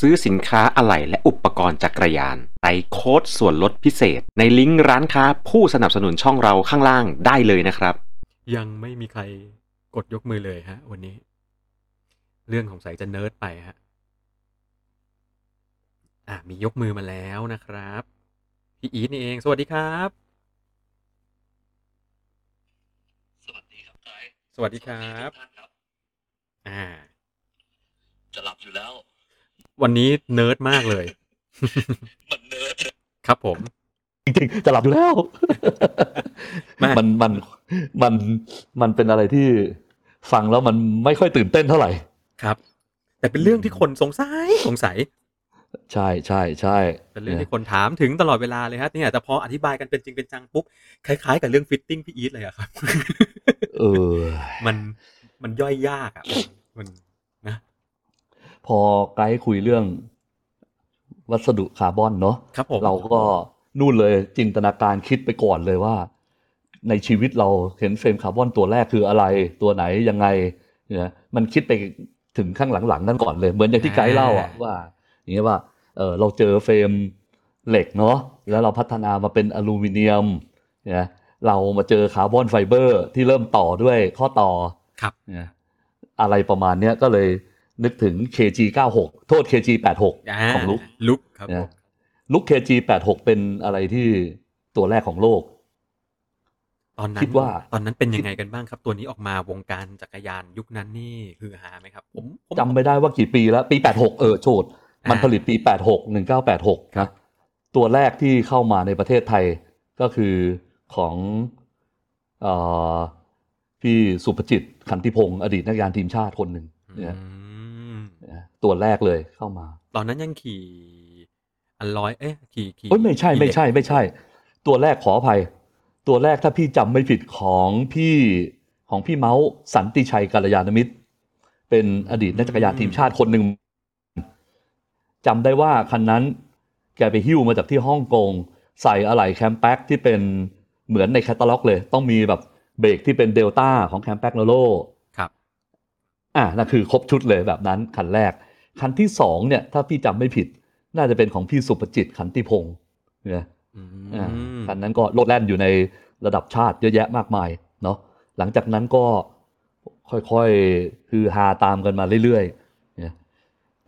ซื้อสินค้าอะไหล่และอุปกรณ์จักรยานใส่โค้ดส่วนลดพิเศษ ในลิงก์ร้านค้าผู้สนับสนุนช่องเราข้างล่างได้เลยนะครับ ยังไม่มีใครกดยกมือเลยฮะ วันนี้ เรื่องของสายจะเนิร์ดไปฮะอะมียกมือมาแล้วนะครับ พี่อีทนี่เอง สวัสดีครับ สวัสดีครับไกด์สวัสดีครับสวัสดีทุกท่านครับ อ่า จะหลับอยู่แล้ว วันนี้เนิร์ดมากเลยมันเนิร์ดครับผม จริงๆ จะหลับอยู่แล้วแม่มันมันมันมันเป็นอะไรที่ฟังแล้วมันไม่ค่อยตื่นเต้นเท่าไหร่ครับ แต่เป็นเรื่องที่คนสงสัยสงสัย ใช่ใช่ใช่เป็นเรื่องที่คนถามถึงตลอดเวลาเลยฮะเนี่ยแต่พออธิบายกันเป็นจริงเป็นจังปุ๊บคล้ายๆ กับเรื่อง fitting พี่อีทเลยอะครับเออมันมันย่อยยากอะมันนะ พอไกด์คุยเรื่องวัสดุคาร์บอนเนาะครับผมเราก็นู่นเลยจินตนาการคิดไปก่อนเลยว่า ในชีวิตเราเห็น frame คาร์บอนตัวแรกคืออะไร ตัวไหนยังไงเนี่ยมันคิดไปถึงข้างหลังๆนั่นก่อนเลยเหมือนอย่างที่ไกด์เล่าอะว่า อย่างเงี้ยว่าเออเราเจอ frame เหล็กเนาะแล้วเราพัฒนามาเป็นอลูมิเนียมเนี่ยเรามาเจอคาร์บอนไฟเบอร์ที่เริ่มต่อด้วยข้อต่อครับเนี่ยอะไรประมาณเนี้ยก็เลย นึกถึง KG96 โทษ KG86 าของลุกลุกครับเนี่ผยมลุก KG86 เป็นอะไรที่ตัวแรกของโลก ตอนนั้นคิดว่าตอนนั้นเป็นยังไงกันบ้างครับ ตัวนี้ออกมาวงการจักรยานยุคนั้นนี่คือฮาไหมครับผมผมจำไม่ได้ว่ากี่ปีแล้ว ปี 86 เออโฉดมันอ่าผลิตปี 86 1986นะตัวแรกที่เข้ามาในประเทศไทยก็คือของเอ่อพี่สุภจิตขันติพงศ์อดีตนักยานทีมชาติคนหนึ่งเนี่ยอืม นะตัวแรกเลยเข้ามา ตอนนั้นยังขี่อันร้อยเอ๊ะขี่ขี่เอ้ยไม่ใช่ขี่ไม่ใช่เหล็กไม่ใช่ ตัวแรกขออภัย ตัวแรกถ้าพี่จำไม่ผิดของพี่ของพี่เมาส์สันติชัยกัลยาณมิตร เป็นอดีตนักจักรยานทีมชาติคนหนึ่งจำได้ว่าคันนั้นแกไปหิ้วมาจากที่ฮ่องกง ใส่อะไหล่ Campag ที่เป็นเหมือนในแคตตาล็อกเลย ต้องมีแบบเบรกที่เป็นเดลต้าของ Campagnolo ครับ อะนั่นคือครบชุดเลยแบบนั้นคันแรก คันที่สองเนี่ยถ้าพี่จำไม่ผิด น่าจะเป็นของพี่สุประจิตขันติพงศ์เนี่ยอือ่ามคันนั้นก็โลดแล่นอยู่ในระดับชาติเยอะแยะมากมายเนาะหลังจากนั้นก็ค่อยๆคือฮาตามกันมาเรื่อยๆเนี่ย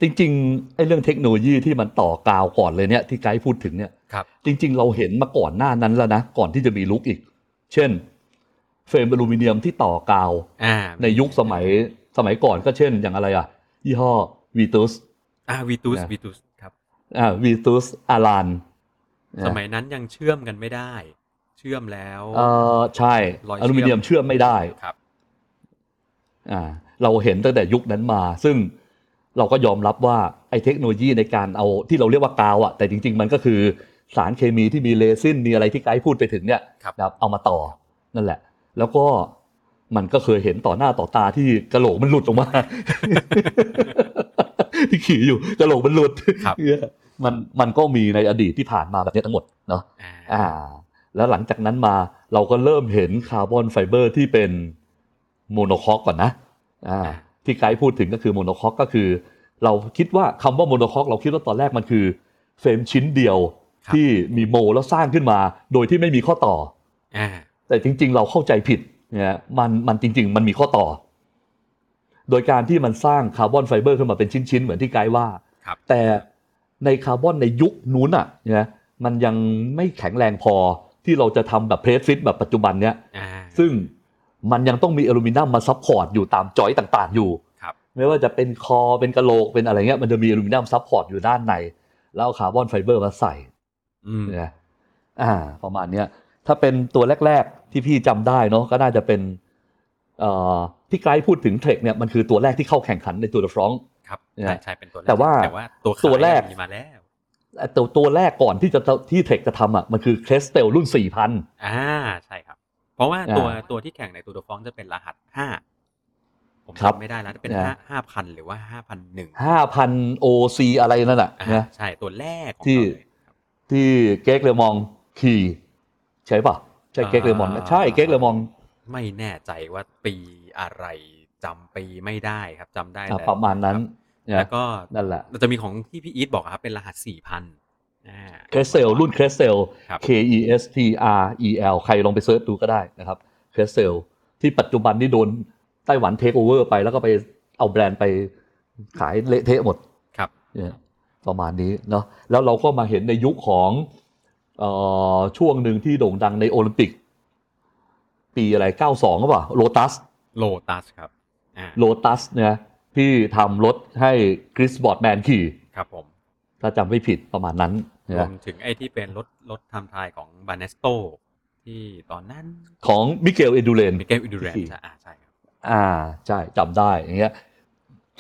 จริงๆไอ้เรื่องเทคโนโลยีที่มันต่อกาวก่อนเลยเนี่ยที่ไกด์พูดถึงเนี่ยครับจริง ๆ เราเห็นมาก่อนหน้านั้นแล้วนะก่อนที่จะมีลุกอีก เช่น เฟรมอลูมิเนียมที่ต่อกาวอ่าในยุคสมัย สมัยก่อนก็เช่นอย่างอะไรอะ ยี่ห้อวีตุสอ่าวีตูสนะวีตูสครับอ่าวีตุสอารันสมัยนั้นยังเชื่อมกันไม่ได้ เชื่อมแล้วเออใช่รอยเชื่อมอลูมิเนียมเชื่อมไม่ได้ครับอ่าเราเห็นตั้งแต่ยุคนั้นมา ซึ่งเราก็ยอมรับว่าไอ้เทคโนโลยีในการเอาที่เราเรียกว่ากาวอะแต่จริง ๆ มันก็คือสารเคมีที่มีเรซินมีอะไรที่ไกด์พูดไปถึงเนี่ยครับนะครับเอามาต่อนั่นแหละ แล้วก็ มันก็เคยเห็นต่อหน้าต่อตาที่กระโหลกมันหลุดออกมา ที่ขี่อยู่กระโหลกมันหลุดครับเนี่ยมันมันก็มีในอดีตที่ผ่านมาแบบนี้ทั้งหมดเนาะอ่าอ่า แล้วหลังจากนั้นมาเราก็เริ่มเห็นคาร์บอนไฟเบอร์ที่เป็น monocoque ก่อนนะอ่าที่ไกด์พูดถึงก็คือ monocoque ก็คือ เราคิดว่าคำว่า monocoque เราคิดว่าตอนแรกมันคือ frame ชิ้นเดียวครับที่มีโมแล้วสร้างขึ้นมา โดยที่ไม่มีข้อต่ออ่าแต่จริง ๆ เราเข้าใจผิด เนี่ยมันมันจริง ๆ มันมีข้อต่อ โดยการที่มันสร้างคาร์บอนไฟเบอร์ขึ้นมาเป็นชิ้น ๆ เหมือนที่ไกด์ว่าครับแต่ในคาร์บอนในยุคนู้นอะเนี่ยมันยังไม่แข็งแรงพอที่เราจะทำแบบ press fit แบบปัจจุบันเนี้ยอ่าซึ่งมันยังต้องมีอลูมิเนียมมา support อยู่ตาม joint ต่าง ๆ อยู่ครับไม่ว่าจะเป็นคอเป็นกระโหลกเป็นอะไรเงี้ยมันจะมีอลูมิเนียม support อยู่ด้านใน แล้วเอาคาร์บอนไฟเบอร์มาใส่อืมเนี่ยอ่า ประมาณเนี้ย ถ้าเป็นตัวแรก ๆ ที่พี่จำได้เนาะก็น่าจะเป็นเอ่อที่ไกด์พูดถึงเทรคเนี่ยมันคือตัวแรกที่เข้าแข่งขันในตัวเดฟรองครับเนี่ยใช่ใช่เป็นตัวรกแต่ว่าแต่ว่าตัวขายตัวแรกมีมาแล้วตัวตัวแรกก่อนที่จะที่เทรคจะทำอะมันคือเครสเตลรุ่น4,000อ่าใช่ครับ เพราะว่าอ่าตัวตัวที่แข่งในตัวเดฟองจะเป็นรหัสห้าผมครับจำไม่ได้แล้วเป็นนะห้าห้าพันหรือว่าห้าพันหนึ่ง5,000 OC อะไรนั่นน่ะอ่านะใช่ตัวแรกของที่เขาเลยครับที่เก๊กเลมองขี่ ใช่ปะใช่ Greg LeMond นะใช่ Greg LeMondไม่แน่ใจว่าปีอะไรจำปีไม่ได้ครับจำได้อะแต่ประมาณนั้นคเนี่ยแล้วก็นั่นแหละเราจะมีของที่พี่อีทบอกอะครับเป็นรหัสสี่พันอ่า Kestrel รุ่น Kestrel ครับ K E S T R E L ใครลองไป search ดูก็ได้นะครับ Kestrel ที่ปัจจุบันนี่โดนไต้หวันเทคโอเวอร์ไปแล้วก็ไปเอาแบรนด์ไปขายเละเทะหมดครับเนี่ยประมาณนี้เนาะแล้วเราก็มาเห็นในยุคของเอ่อ ช่วงหนึ่งที่โด่งดังในโอลิมปิก ปีอะไร 92หรือเปล่าโลตัสโลตัสครับอ่าโลตัสเนี่ยที่ทำรถให้คริสบอร์ดแมนขี่ครับผม ถ้าจำไม่ผิดประมาณนั้นรวนะมถึงไอ้ที่เป็นรถรถทำทายของบาเนสโตที่ตอนนั้นของมิเกลเอดูเลนมิเกลอิดูแรนที่ใช่อ่าใช่ครับอ่าใช่จำได้อย่างเงี้ย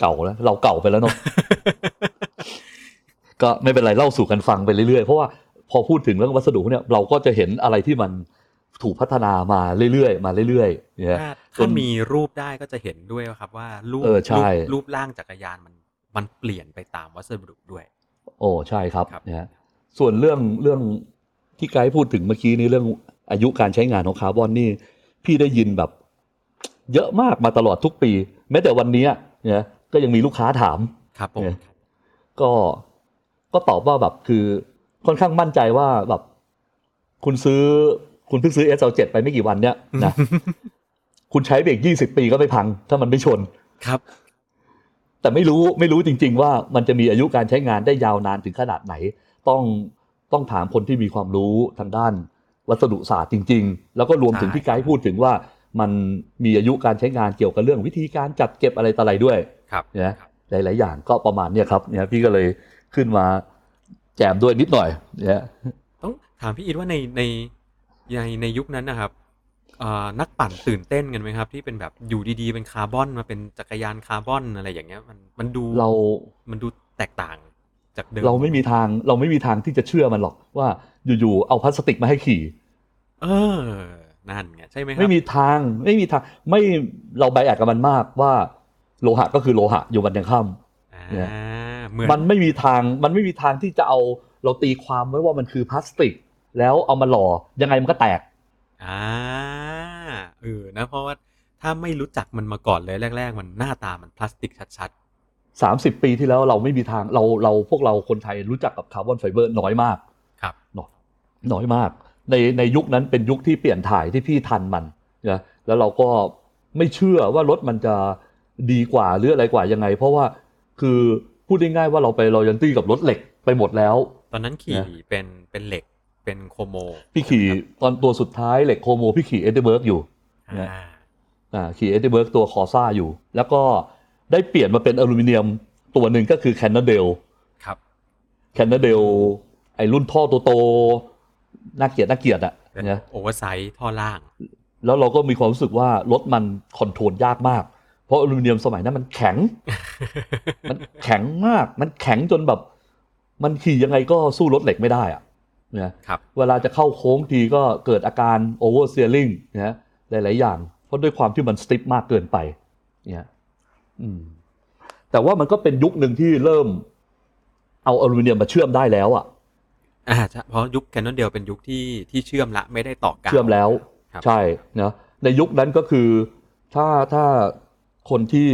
เก่าแล้ว เราเก่าไปแล้วเนาะก็ไม่เป็นไรเล่าสู่กันฟังไปเรื่อยๆ เพราะว่า พอพูดถึงเรื่องวัสดุเนี่ยเราก็จะเห็นอะไรที่มันถูกพัฒนามาเรื่อยๆ มาเรื่อยๆเนี่ยถ้าจถ้านมีรูปได้ก็จะเห็นด้วยว่าครับว่ารูปเออใช่รูปรูปร่างจักรยานมันมันเปลี่ยนไปตามวัสดุด้วย โอ้ใช่ครับครับนะฮะส่วนเรื่องเรื่องที่ไกด์พูดถึงเมื่อกี้นี้เรื่องอายุการใช้งานของคาร์บอนนี่ พี่ได้ยินแบบ เยอะมากมาตลอดทุกปี แม้แต่วันเนี้ยเนี่ยก็ยังมีลูกค้าถามครับผมเนี่ยก็ก็ตอบว่าแบบคือ ค่อนข้างมั่นใจว่าแบบ คุณซื้อคุณเพิ่งซื้อ SL7 ไปไม่กี่วันเนี้ยนะคุณใช้เบรกยี่สิบปีก็ไม่พัง ถ้ามันไม่ชนครับ แต่ไม่รู้ไม่รู้จริง ๆ ว่ามันจะมีอายุการใช้งานได้ยาวนานถึงขนาดไหน ต้องต้องถามคนที่มีความรู้ทางด้านวัสดุศาสตร์จริง ๆ แล้วก็รวมถึงใช่ที่ไกด์พูดถึงว่ามันมีอายุการใช้งานเกี่ยวกับเรื่องวิธีการจัดเก็บอะไรต่ออะไรด้วยครับนะหลาย ๆ อย่างก็ประมาณเนี้ยครับเนี่ยพี่ก็เลยขึ้นมาแจมด้วยนิดหน่อยเนี่ยต้องถามพี่อีทว่าในในในในยุคนั้นนะครับเอ่อนักปั่นตื่นเต้นกันไหมครับ ที่เป็นแบบอยู่ดีๆ เป็นคาร์บอนมาเป็นจักรยานคาร์บอนอะไรอย่างเงี้ย มันมันดูเรา มันดูแตกต่างจากเดิมเราไม่มีทางเราไม่มีทางที่จะเชื่อมันหรอกว่าอยู่ๆเอาพลาสติกมาให้ขี่ เออนั่นไงใช่ไหมครับไม่มีทางไม่มีทางไม่เราใบแอดกับมันมากว่าโลหะก็คือโลหะอยู่วันยังค่อ่าเนี่ยเหมือนำ มันไม่มีทางมันไม่มีทางที่จะเอาเราตีความไว้ว่ามันคือพลาสติก แล้วเอามาหล่อยังไงมันก็แตกอ่าเออนะเพราะว่าถ้าไม่รู้จักมันมาก่อนเลยแรก ๆ มันหน้าตามันพลาสติกชัดสามสิบปีที่แล้วเราไม่มีทางเราเราพวกเราคนไทยรู้จักกับคาร์บอนไฟเบอร์น้อยมากๆครับน้อยน้อยมาก ในในยุคนั้นเป็นยุคที่เปลี่ยนถ่ายที่พี่ทันมันนะแล้วเราก็ไม่เชื่อว่ารถมันจะดีกว่าหรืออะไรกว่ายังไง เพราะว่า คือพูดง่ายๆว่าเราไปรอยันตี้กับรถเหล็กไปหมดแล้ว ตอนนั้นขี่นะเป็นเป็นเหล็กเป็นโคโม พี่ขี่ตอนตัวสุดท้ายเหล็กโคโม พี่ขี่ Eddy Merckx อยู่อ่านะอ่าขี่ Eddy Merckx ตัว Corsa อยู่ แล้วก็ได้เปลี่ยนมาเป็นอลูมิเนียมตัวหนึ่งก็คือ Cannondale ครับ Cannondale ไอรุ่นท่อโตๆน่าเกลียดน่าเกลียดอะเป็นนะ oversize ท่อล่าง แล้วเราก็มีความรู้สึกว่ารถมัน control ยากมาก เพราะอลูมิเนียมสมัยนั้นมันแข็ง มันแข็งมาก มันแข็งจนแบบ มันขี่ยังไงก็สู้รถเหล็กไม่ได้อะนะครับเวลาจะเข้าโค้งทีก็เกิดอาการโอเวอร์เซียริงนะหลาย ๆ อย่าง เพราะด้วยความที่มันสติปมากเกินไปเนี่ยอืมแต่ว่ามันก็เป็นยุคหนึ่งที่เริ่มเอาอลูมิเนียมมาเชื่อมได้แล้วอะอ่าใช่เพราะยุคแคนนอนเดลเป็นยุคที่ที่เชื่อมละไม่ได้ต่อกาวเชื่อมแล้วครับใช่นะในยุคนั้นก็คือถ้าถ้า คนที่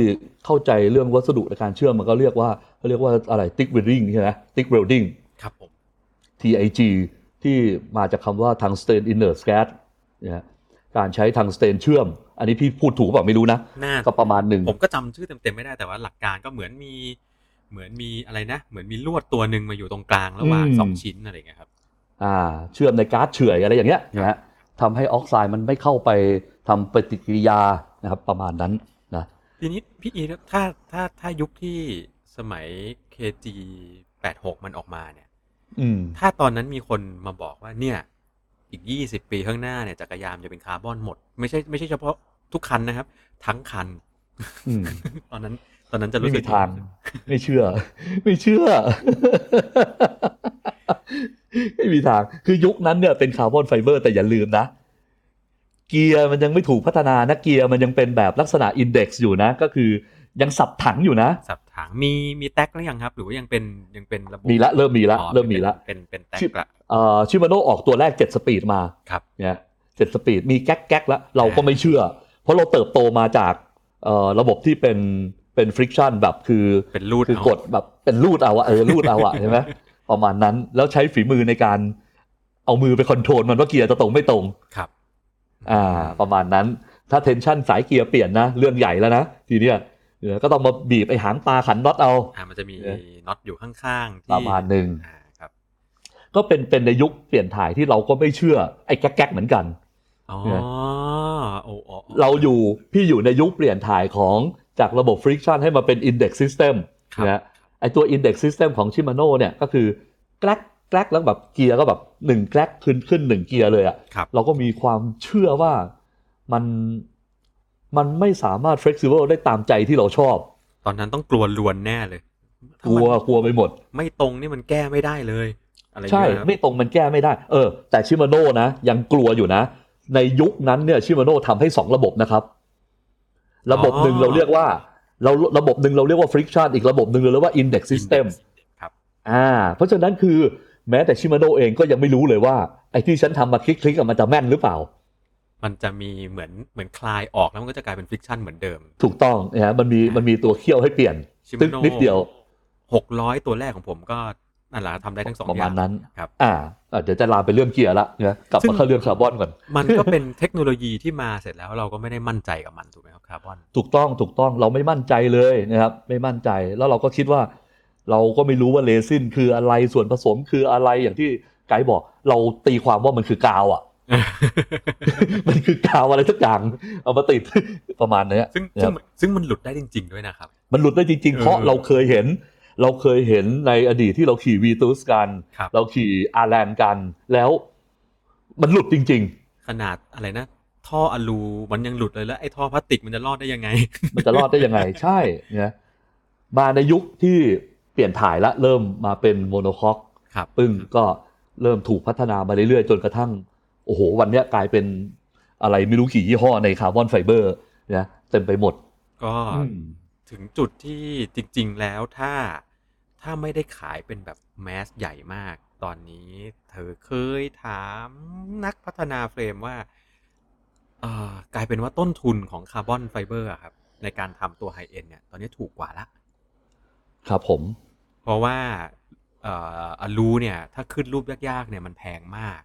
เข้าใจเรื่องวัสดุในการเชื่อมมันก็เรียกว่าเขาเรียกว่าอะไร thick welding ใช่ไหม thick welding ครับผม TIG ที่มาจากคำว่า tungsten inert gas นะการใช้ทังสเตนเชื่อม อันนี้พี่พูดถูกเปล่าไม่รู้นะน่าก็ประมาณหนึ่งผมก็จำชื่อเต็มๆไม่ได้แต่ว่าหลักการก็เหมือนมีเหมือนมีอะไรนะ เหมือนมีลวดตัวหนึ่งมาอยู่ตรงกลางระหว่างสองชิ้นอะไรอย่างเงี้ยครับ อ่า เชื่อมในก๊าซเฉื่อยอะไรอย่างเงี้ยนะฮะทำให้ออกไซด์มันไม่เข้าไปทำปฏิกิริยานะครับประมาณนั้นนะ ทีนี้พี่อีครับถ้าถ้าถ้ายุคที่สมัย KG 86 มันออกมาเนี่ย อืม ถ้าตอนนั้นมีคนมาบอกว่าเนี่ย อีก 20 ปีข้างหน้าเนี่ยจักรยานจะเป็นคาร์บอนหมด ไม่ใช่ไม่ใช่เฉพาะทุกคันนะครับ ทั้งคัน อืม ตอนนั้น ตอนนั้นจะรู้ไม่สึมีกทางไม่เชื่อ ไม่เชื่อ ไม่มีทาง คือยุคนั้นเนี่ยเป็นคาร์บอนไฟเบอร์แต่อย่าลืมนะ เกียร์มันยังไม่ถูกพัฒนานะเกียร์มันยังเป็นแบบลักษณะ index อยู่นะ ก็คือยังสับถังอยู่นะ สับถางมีมีแก๊กหรือยังครับ หรือว่ายังเป็นยังเป็นระบบมีละเริ่มมีละอ๋อเริ่มมีละเป็นเป็นเป็นแท็กชิปละเอ่อ Shimano ออกตัวแรกเจ็ด speed มาครับเนี่ยเจ็ด speed มีแก๊กแก๊กแล้วเราก็ไม่เชื่อ เพราะเราเติบโตมาจากเอ่อระบบที่เป็นเป็น friction แบบคือเป็นรูดคือเอากดแบบเป็นรูดเอาอะเออรูดเอาอะใช่ไหมประมาณนั้นแล้วใช้ฝีมือในการเอามือไป control มันว่าเกียร์จะตรงไม่ตรงครับ อ่าประมาณนั้น ถ้า tension สายเกียร์เปลี่ยนนะ เรื่องใหญ่แล้วนะทีเนี้ยเดี๋ยวก็ต้องมาบีบไอ้หางปลาขันน็อตเอาอ่ามันจะมีเออน็อตอยู่ข้างๆที่ประมาณหนึ่งอ่าครับ ก็เป็นเป็นในยุคเปลี่ยนถ่ายที่เราก็ไม่เชื่อไอ้แก๊กๆเหมือนกันอ๋อเนี่ยโอ้โอ้โเราอยู่พี่อยู่ในยุคเปลี่ยนถ่ายของจากระบบ friction ให้มาเป็น index system ครับนะไอตัว index system ของ Shimano เนี่ยก็คือแกลก แกลกแล้วแบบเกียร์ก็แบบหนึ่งแกลกขึ้นขึ้นหนึ่งเกียร์เลยอะครับเราก็มีความเชื่อว่ามันมันไม่สามารถ flexible ได้ตามใจที่เราชอบ ตอนนั้นต้องกลัวลวนแน่เลยกลัวกลัวไปหมด ไม่ตรงนี่มันแก้ไม่ได้เลยอะไรอย่างใช่เงี้ยครับไม่ตรงมันแก้ไม่ได้ เออ แต่ชิมาโน่นะยังกลัวอยู่นะ ในยุคนั้นเนี่ยชิมาโน่ทำให้สองระบบนะครับ ระบบหนึ่งเราเรียกว่าเราระบบหนึ่งเราเรียกว่า friction อีกระบบหนึ่งเราเรียกว่า index system ครับ อ่า เพราะฉะนั้นคือ แม้แต่ชิมาโน่เองก็ยังไม่รู้เลยว่าไอ้ที่ฉันทำมาคลิกๆกับมันจะแม่นหรือเปล่า มันจะมีเหมือนเหมือนคลายออกแล้วมันก็จะกลายเป็นฟิกชันเหมือนเดิม ถูกต้องนะฮะมันมีมันมีตัวเคี่ยวให้เปลี่ยนชิมาซึ่งโน่นิดเดียวหกร้อยตัวแรกของผมก็นั่นแหละทำได้ทั้งสองประอมาย่าณงนั้นครับอ่าอะเดี๋ยวจะลามไปเรื่องเกียร์ละนะกลับซึ่มางเข้าเรื่องคาร์บอนก่อน มันก็เป็นเทคโนโลยีที่มาเสร็จแล้วเราก็ไม่ได้มั่นใจกับมันถูกไหมครับคาร์บอน ถูกต้องถูกต้องเราไม่มั่นใจเลยนะครับไม่มั่นใจแล้วเราก็คิดว่า เราก็ไม่รู้ว่าเรซินคืออะไรส่วนผสมคืออะไรอย่างที่ไกด์บอก เราตีความว่ามันคือกาวอะมันคือกาวอะไรสักอย่างเอามาติดประมาณเนี้ยซึ่งนะคซึ่รังบซึ่งมันหลุดได้จริง ๆ ด้วยนะครับ มันหลุดได้จริง ๆ เพราะเออเราเคยเห็น เราเคยเห็นในอดีตที่เราขี่ Vitus กันครับเราขี่ Alan กัน แล้วมันหลุดจริงขนาดอะไรนะ ท่ออะลูมันยังหลุดเลยแล้วไอ้ท่อพลาสติกมันจะรอดได้ยังไงๆมันจะรอดได้ยังไง ใช่เนี่ยมาในยุคที่ เปลี่ยนถ่ายละเริ่มมาเป็น monocoque ครับปึ้งก็เริ่มถูกพัฒนามาเรื่อยๆ จนกระทั่ง โอ้โห วันเนี้ยกลายเป็นอะไรไม่รู้กี่ยี่ห้อในคาร์บอนไฟเบอร์นะเต็มไปหมด ก็อืมถึงจุดที่จริง ๆ แล้วถ้าถ้าไม่ได้ขายเป็นแบบ mass ใหญ่มาก ตอนนี้เธอเคยถามนักพัฒนาเฟรมว่าเอ่อกลายเป็นว่าต้นทุนของคาร์บอนไฟเบอร์อะครับ ในการทำตัว high-end เนี่ย ตอนนี้ถูกกว่าละ ครับผม เพราะว่าเอ่ออลูเนี่ยถ้าขึ้นรูปยากๆเนี่ยมันแพงมาก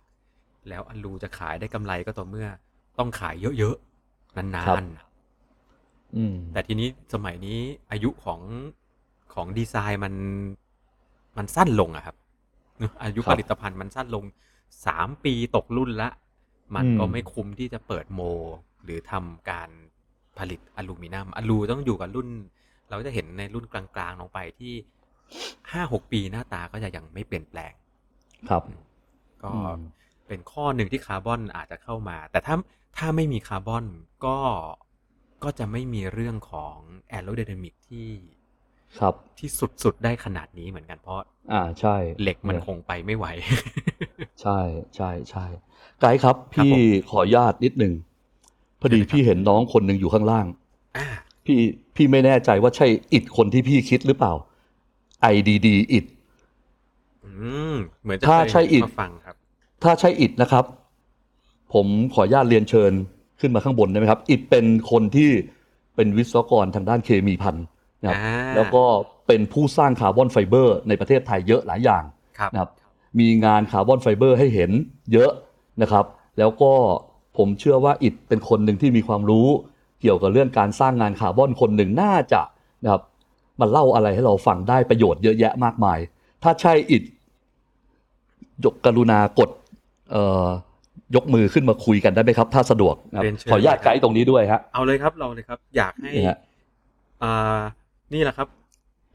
แล้วอลูจะขายได้กำไรก็ต่อเมื่อต้องขายเยอะๆนาครับนอืมๆแต่ทีนี้สมัยนี้อายุของของดีไซน์มันมันสั้นลงอะครับเนอะอายุครับผลิตภัณฑ์มันสั้นลงสามปีตกรุ่นละ มันอืมก็ไม่คุ้มที่จะเปิดโม หรือทำการผลิตอลูมิเนียมอลูต้องอยู่กับรุ่น เราจะเห็นในรุ่นกลางๆลงไปที่ ห้าหกปีหน้าตาก็จะยังไม่เปลี่ยนแปลง ครับ ก็อืมเป็นข้อหนึ่งที่คาร์บอนอาจจะเข้ามา แต่ถ้าถ้าไม่มีคาร์บอนก็ก็จะไม่มีเรื่องของแอโร d y นามิกที่ครับที่สุดๆได้ขนาดนี้เหมือนกันเพราะ อ่าใช่ เหล็กมันคงไปไม่ไหว ใช่ใช่ใช่ไกด์ครับครับพี่ผมขออนุญาตนิดหนึ่งพอดีเชิญเลยครับพี่เห็นน้องคนหนึ่งอยู่ข้างล่างอ่าพี่พี่ไม่แน่ใจว่าใช่อิฐคนที่พี่คิดหรือเปล่า IDD อิดอืมเหมือนจะถ้าเคยใช่อิฐมาฟังครับ ถ้าใช่อิฐนะครับ ผมขออนุญาตเรียนเชิญขึ้นมาข้างบนได้ไหมครับ อิฐเป็นคนที่เป็นวิศวกรทางด้านเคมีภัณฑ์นะครับอ่าแล้วก็เป็นผู้สร้างคาร์บอนไฟเบอร์ในประเทศไทยเยอะหลายอย่างครับนะครับ มีงานคาร์บอนไฟเบอร์ให้เห็นเยอะนะครับ แล้วก็ผมเชื่อว่าอิดเป็นคนหนึ่งที่มีความรู้เกี่ยวกับเรื่องการสร้างงานคาร์บอนคนหนึ่งน่าจะนะครับ มาเล่าอะไรให้เราฟังได้ประโยชน์เยอะแยะมากมาย ถ้าใช่อิดยกกรุณากดเอ่อยกมือขึ้นมาคุยกันได้ไหมครับ ถ้าสะดวกนะครับเรียนเชิญขออนุญาตไกด์ตรงนี้ด้วยฮะเอาเลยครับเราเลยครับ อยากให้นี่ฮะอ่านี่แหละครับ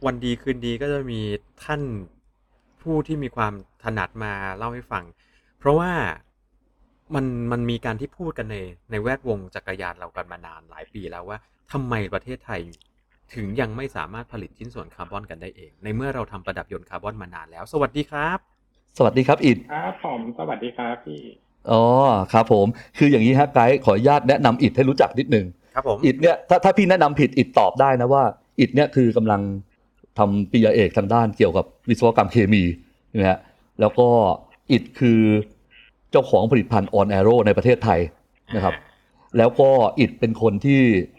วันดีคืนดีก็จะมีท่านผู้ที่มีความถนัดมาเล่าให้ฟัง เพราะว่ามันมันมีการที่พูดกันในในแวดวงจักรยานเรากันมานานหลายปีแล้วว่าทำไมประเทศไทย ถึงยังไม่สามารถผลิตชิ้นส่วนคาร์บอนกันได้เอง ในเมื่อเราทำประดับยนต์คาร์บอนมานานแล้ว สวัสดีครับ สวัสดีครับอิฐครับผมสวัสดีครับพี่อ๋อครับผมคืออย่างนี้ฮะไกด์ขออนุญาตแนะนำอิฐให้รู้จักนิดนึงครับผมอิฐเนี่ยถ้าถ้าพี่แนะนำผิดอิฐตอบได้นะว่าอิฐเนี่ยคือกำลังทำปริญญาเอกทางด้านเกี่ยวกับวิศวกรรมเคมีนะฮะแล้วก็อิฐคือเจ้าของผลิตภัณฑ์ออนแอโรในประเทศไทยนะครับ แล้วก็อิฐเป็นคนที่เอ่อ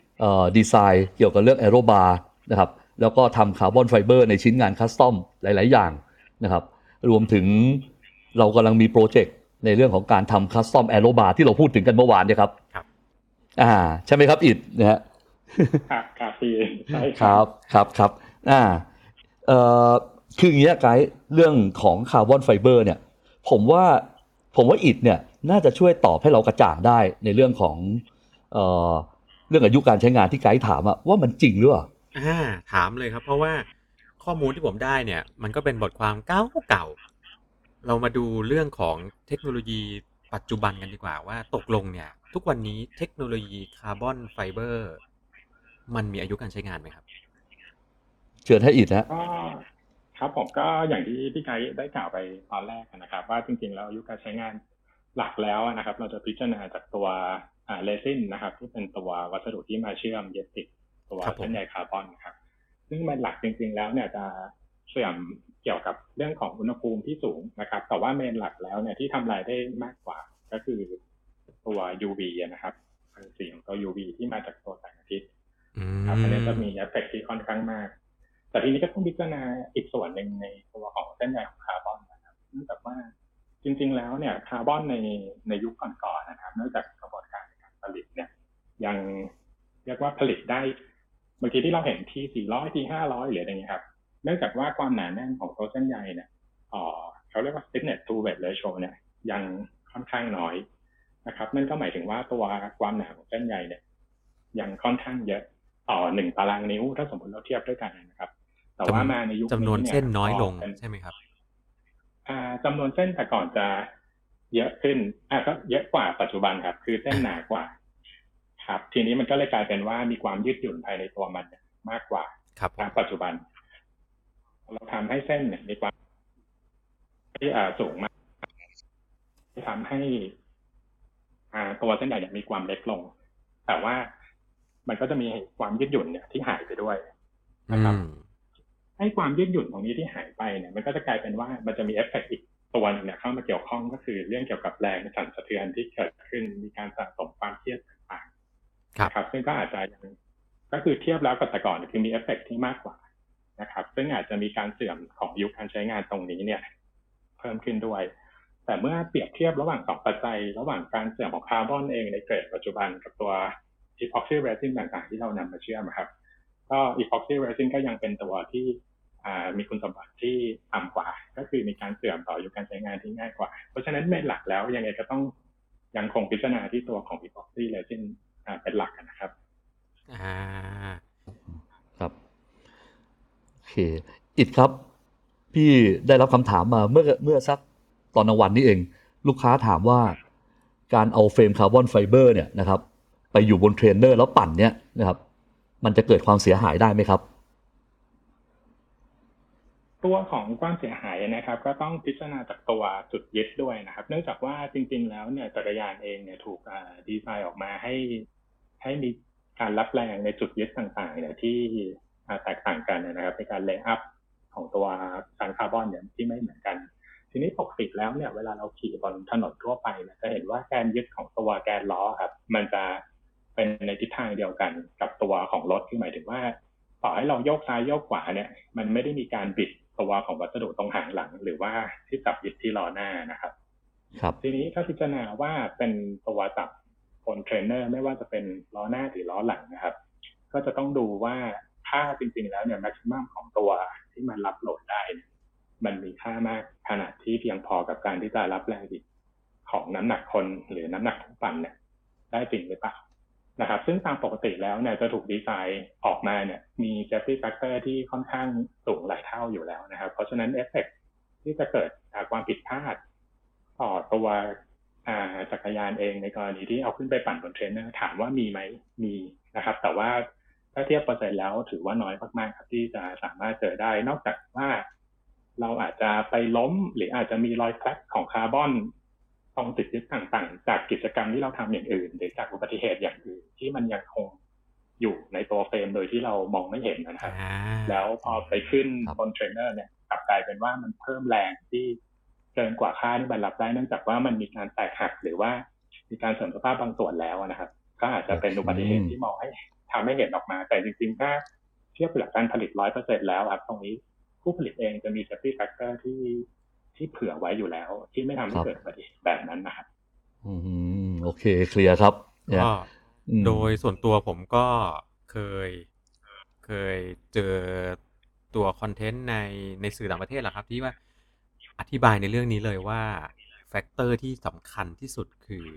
ดีไซน์เกี่ยวกับเรื่อง aero bar นะครับแล้วก็ทำคาร์บอนไฟเบอร์ในชิ้นงาน custom หลาย ๆ อย่างนะครับรวมถึงเรากำลังมีโปรเจกต์ในเรื่องของการทำ custom aero bar ที่เราพูดถึงกันเมื่อวานเนี่ยครับครับอ่าใช่ไหมครับอิดนะฮะครับครับพี่ใช่ครับครับครับอ่าเอ่อคืออย่างเงี้ยไกด์เรื่องของคาร์บอนไฟเบอร์เนี่ยผมว่าผมว่าอิดเนี่ยน่าจะช่วยตอบให้เรากระจ่างได้ในเรื่องของเอ่อ เรื่องอายุการใช้งานที่ไกด์ถามอะว่ามันจริงหรือเปล่าอ่าถามเลยครับ เพราะว่าข้อมูลที่ผมได้เนี่ย มันก็เป็นบทความเก่าเก่าๆเรามาดูเรื่องของเทคโนโลยีปัจจุบันกันดีกว่าว่าตกลงเนี่ย ทุกวันนี้เทคโนโลยีคาร์บอนไฟเบอร์มันมีอายุการใช้งานไหมครับ เชิญให้อิฐนะก็ครับผมก็อย่างที่พี่ไกด์ได้กล่าวไปตอนแรกนะครับ ว่าจริงๆแล้วอายุการใช้งานหลักแล้วนะครับ เราจะพิจารณาจากตัวอ่า เรซินนะครับ ที่เป็นตัววัสดุที่มาเชื่อมยึดติดตัวครับผมเส้นใยคาร์บอนนะครับ ซึ่งมันหลักจริง ๆ แล้วเนี่ยจะเสื่อมเกี่ยวกับเรื่องของอุณหภูมิที่สูงนะครับ แต่ว่า main หลักแล้วเนี่ยที่ทำลายได้มากกว่าก็คือตัว UV อะนะครับรังสีของตัว UV ที่มาจากตัวแสงอาทิตย์อืครับอันนี้จะมมีเอฟเฟกต์ที่ค่อนข้างมาก แต่ทีนี้ก็ต้องพิจารณาอีกส่วนหนึ่งในตัวของเส้นใยของคาร์บอนนะครับเนื่องจากว่าจริง ๆ แล้วเนี่ยคาร์บอนในในยุคก่อนๆนะครับ เนื่องจาก ผลิตเนี่ยยังเรียกว่าผลิตได้บางทีที่เราเห็นที400ที500หรืออะไรเงี้ยครับ เนื่องจากว่าความหนาแน่นของตัวเส้นใยเนี่ยเอ่อเขาเรียกว่า stiffness to weight ratio เนี่ยยังค่อนข้างน้อยนะครับนั่นก็หมายถึงว่าตัวความหนาของเส้นใยเนี่ย ยังค่อนข้างเยอะต่อหนึ่งตารางนิ้วถ้าสมมติเราเทียบด้วยกันนะครับ แต่ว่ามาในยุคจำนวนเส้นน้อยลงก็เป็นใช่ไหมครับอ่าจำนวนเส้นแต่ก่อนจะเยอะขึ้นอะก็เยอะกว่าปัจจุบันครับ คือเส้นหนากว่า ครับทีนี้มันก็เลยกลายเป็นว่ามีความยืดหยุ่นภายในตัวมันเนี่ยมากกว่าครับผมณปัจจุบัน เราทำให้เส้นเนี่ยมีความที่อ่าสูงมากที่ทำให้อ่าตัวเส้นใหญ่เนี่ยมีความเล็กลง แต่ว่ามันก็จะมีความยืดหยุ่นเนี่ยที่หายไปด้วยอืนะครับมให้ความยืดหยุ่นตรงนี้ที่หายไปเนี่ย มันก็จะกลายเป็นว่ามันจะมีเอฟเฟกต์อีกตัวหนึงเนี่ยเข้ามาเกี่ยวข้องก็คือเรื่องเกี่ยวกับแรงสั่นสะเทือนที่เกิดขึ้นมีการสะสมความเครียดต่างๆครับ นะครับ ซึ่งก็อาจจะยังก็คือเทียบแล้วกับแต่ก่อนคือมีเอฟเฟกต์ที่มากกว่านะครับ ซึ่งอาจจะมีการเสื่อมของอายุการใช้งานตรงนี้เนี่ย เพิ่มขึ้นด้วย แต่เมื่อเปรียบเทียบระหว่างสองปัจจัย ระหว่างการเสื่อมของคาร์บอนเองในเกรดปัจจุบันกับตัว epoxy resin ต่างๆ ที่เรานำมาเชื่อมอะครับก็ epoxy resin ก็ยังเป็นตัวที่มีคุณสมบัติที่ต่ำกว่า ก็คือมีการเสื่อมต่ออายุการใช้งานที่ง่ายกว่า เพราะฉะนั้นเมนหลักแล้วยังไงก็ต้องยังคงพิจารณาที่ตัวของ epoxy resin อ่าเป็นหลักนะครับ อ่า ครับโอเคอิฐครับ พี่ได้รับคำถามมาเมื่อเมื่อสักตอนกลางวันนี้เอง ลูกค้าถามว่าการเอาเฟรมคาร์บอนไฟเบอร์เนี่ยนะครับ ไปอยู่บนเทรนเนอร์แล้วปั่นเนี่ยนะครับ มันจะเกิดความเสียหายได้ไหมครับ ตัวของความเสียหายนะครับ ก็ต้องพิจารณาจากตัวจุดยึดด้วยนะครับ เนื่องจากว่าจริง ๆ แล้วเนี่ยจักรยานเองเนี่ยถูกอ่าดีไซน์ออกมาให้ ให้มีการรับแรงในจุดยึดต่างๆเนี่ยที่อ่าแตกต่างกันนะครับ ในการ lay up ของตัวชั้นคาร์บอนเนี่ยที่ไม่เหมือนกัน ทีนี้ปกติแล้วเนี่ยเวลาเราขี่บนถนนทั่วไปเนี่ยจะเห็นว่าแกนยึดของตัวแกนล้อครับ มันจะเป็นในทิศทางเดียวกันกับตัวของรถที่หมายถึงว่าต่อให้เราโยกซ้ายโยกขวาเนี่ย มันไม่ได้มีการบิดตัวของวัสดุตรงหางหลัง หรือว่าที่จับยึดที่ล้อหน้านะครับ ครับ ทีนี้ถ้าพิจารณาว่าเป็นตัวจับ บนเทรนเนอร์ไม่ว่าจะเป็นล้อหน้าหรือล้อหลังนะครับ ก็จะต้องดูว่าค่าจริงๆแล้วเนี่ย maximum ของตัวที่มันรับ load ได้เนี่ยมันมีค่ามากขนาดที่เพียงพอกับการที่จะรับแรงบิดของน้ำหนักคนหรือน้ำหนักทั้งปั่นเนี่ยได้จริงหรือเปล่านะครับ ซึ่งตามปกติแล้วเนี่ยจะถูกดีไซน์ออกมาเนี่ย มี safety factor ที่ค่อนข้างสูงหลายเท่าอยู่แล้วนะครับ เพราะฉะนั้นเอฟเฟกที่จะเกิดจากความผิดพลาดต่อตัว จักรยานเองในกรณีที่เอาขึ้นไปปั่นบนเทรนเนอร์ถามว่ามีไหมมีนะครับ แต่ว่าถ้าเทียบเปอร์เซ็นต์แล้วถือว่าน้อยมากๆครับที่จะสามารถเจอได้นอกจากว่าเราอาจจะไปล้มหรืออาจจะมีรอย crack ของคาร์บอนตรงจุดยึดต่างๆ จากกิจกรรมที่เราทำอย่างอื่น หรือจากอุบัติเหตุอย่างอื่น ที่มันยังคงอยู่ในตัวเฟรมโดยที่เรามองไม่เห็นนะครับอ่าแล้วพอไปขึ้นครับบนเทรนเนอร์เนี่ยกลับกลายเป็นว่ามันเพิ่มแรงที่ เกินกว่าค่าที่มันรับได้เนื่องจากว่ามันมีการแตกหักหรือว่า มีการเสื่อมสภาพบางส่วนแล้วนะครับ ก็อาจจะเป็นอุบัติเหตุที่มองให้ทำให้เห็นออกมา แต่จริงๆถ้าเทียบกับการผลิตร้อยเปอร์เซ็นต์แล้วครับตรงนี้ผู้ผลิตเองจะมี safety factor ที่ที่เผื่อไว้อยู่แล้ว ที่ไม่ทำให้ครับเกิดอุบัติเหตุแบบนั้นนะครับอืมโอเคเคลียร์ครับเนี่ยก็อืมโดยส่วนตัวผมก็เคยเคยเจอตัวคอนเทนต์ในในสื่อต่างประเทศแหละครับ ที่ว่า อธิบายในเรื่องนี้เลยว่า factor ที่สำคัญที่สุดคือ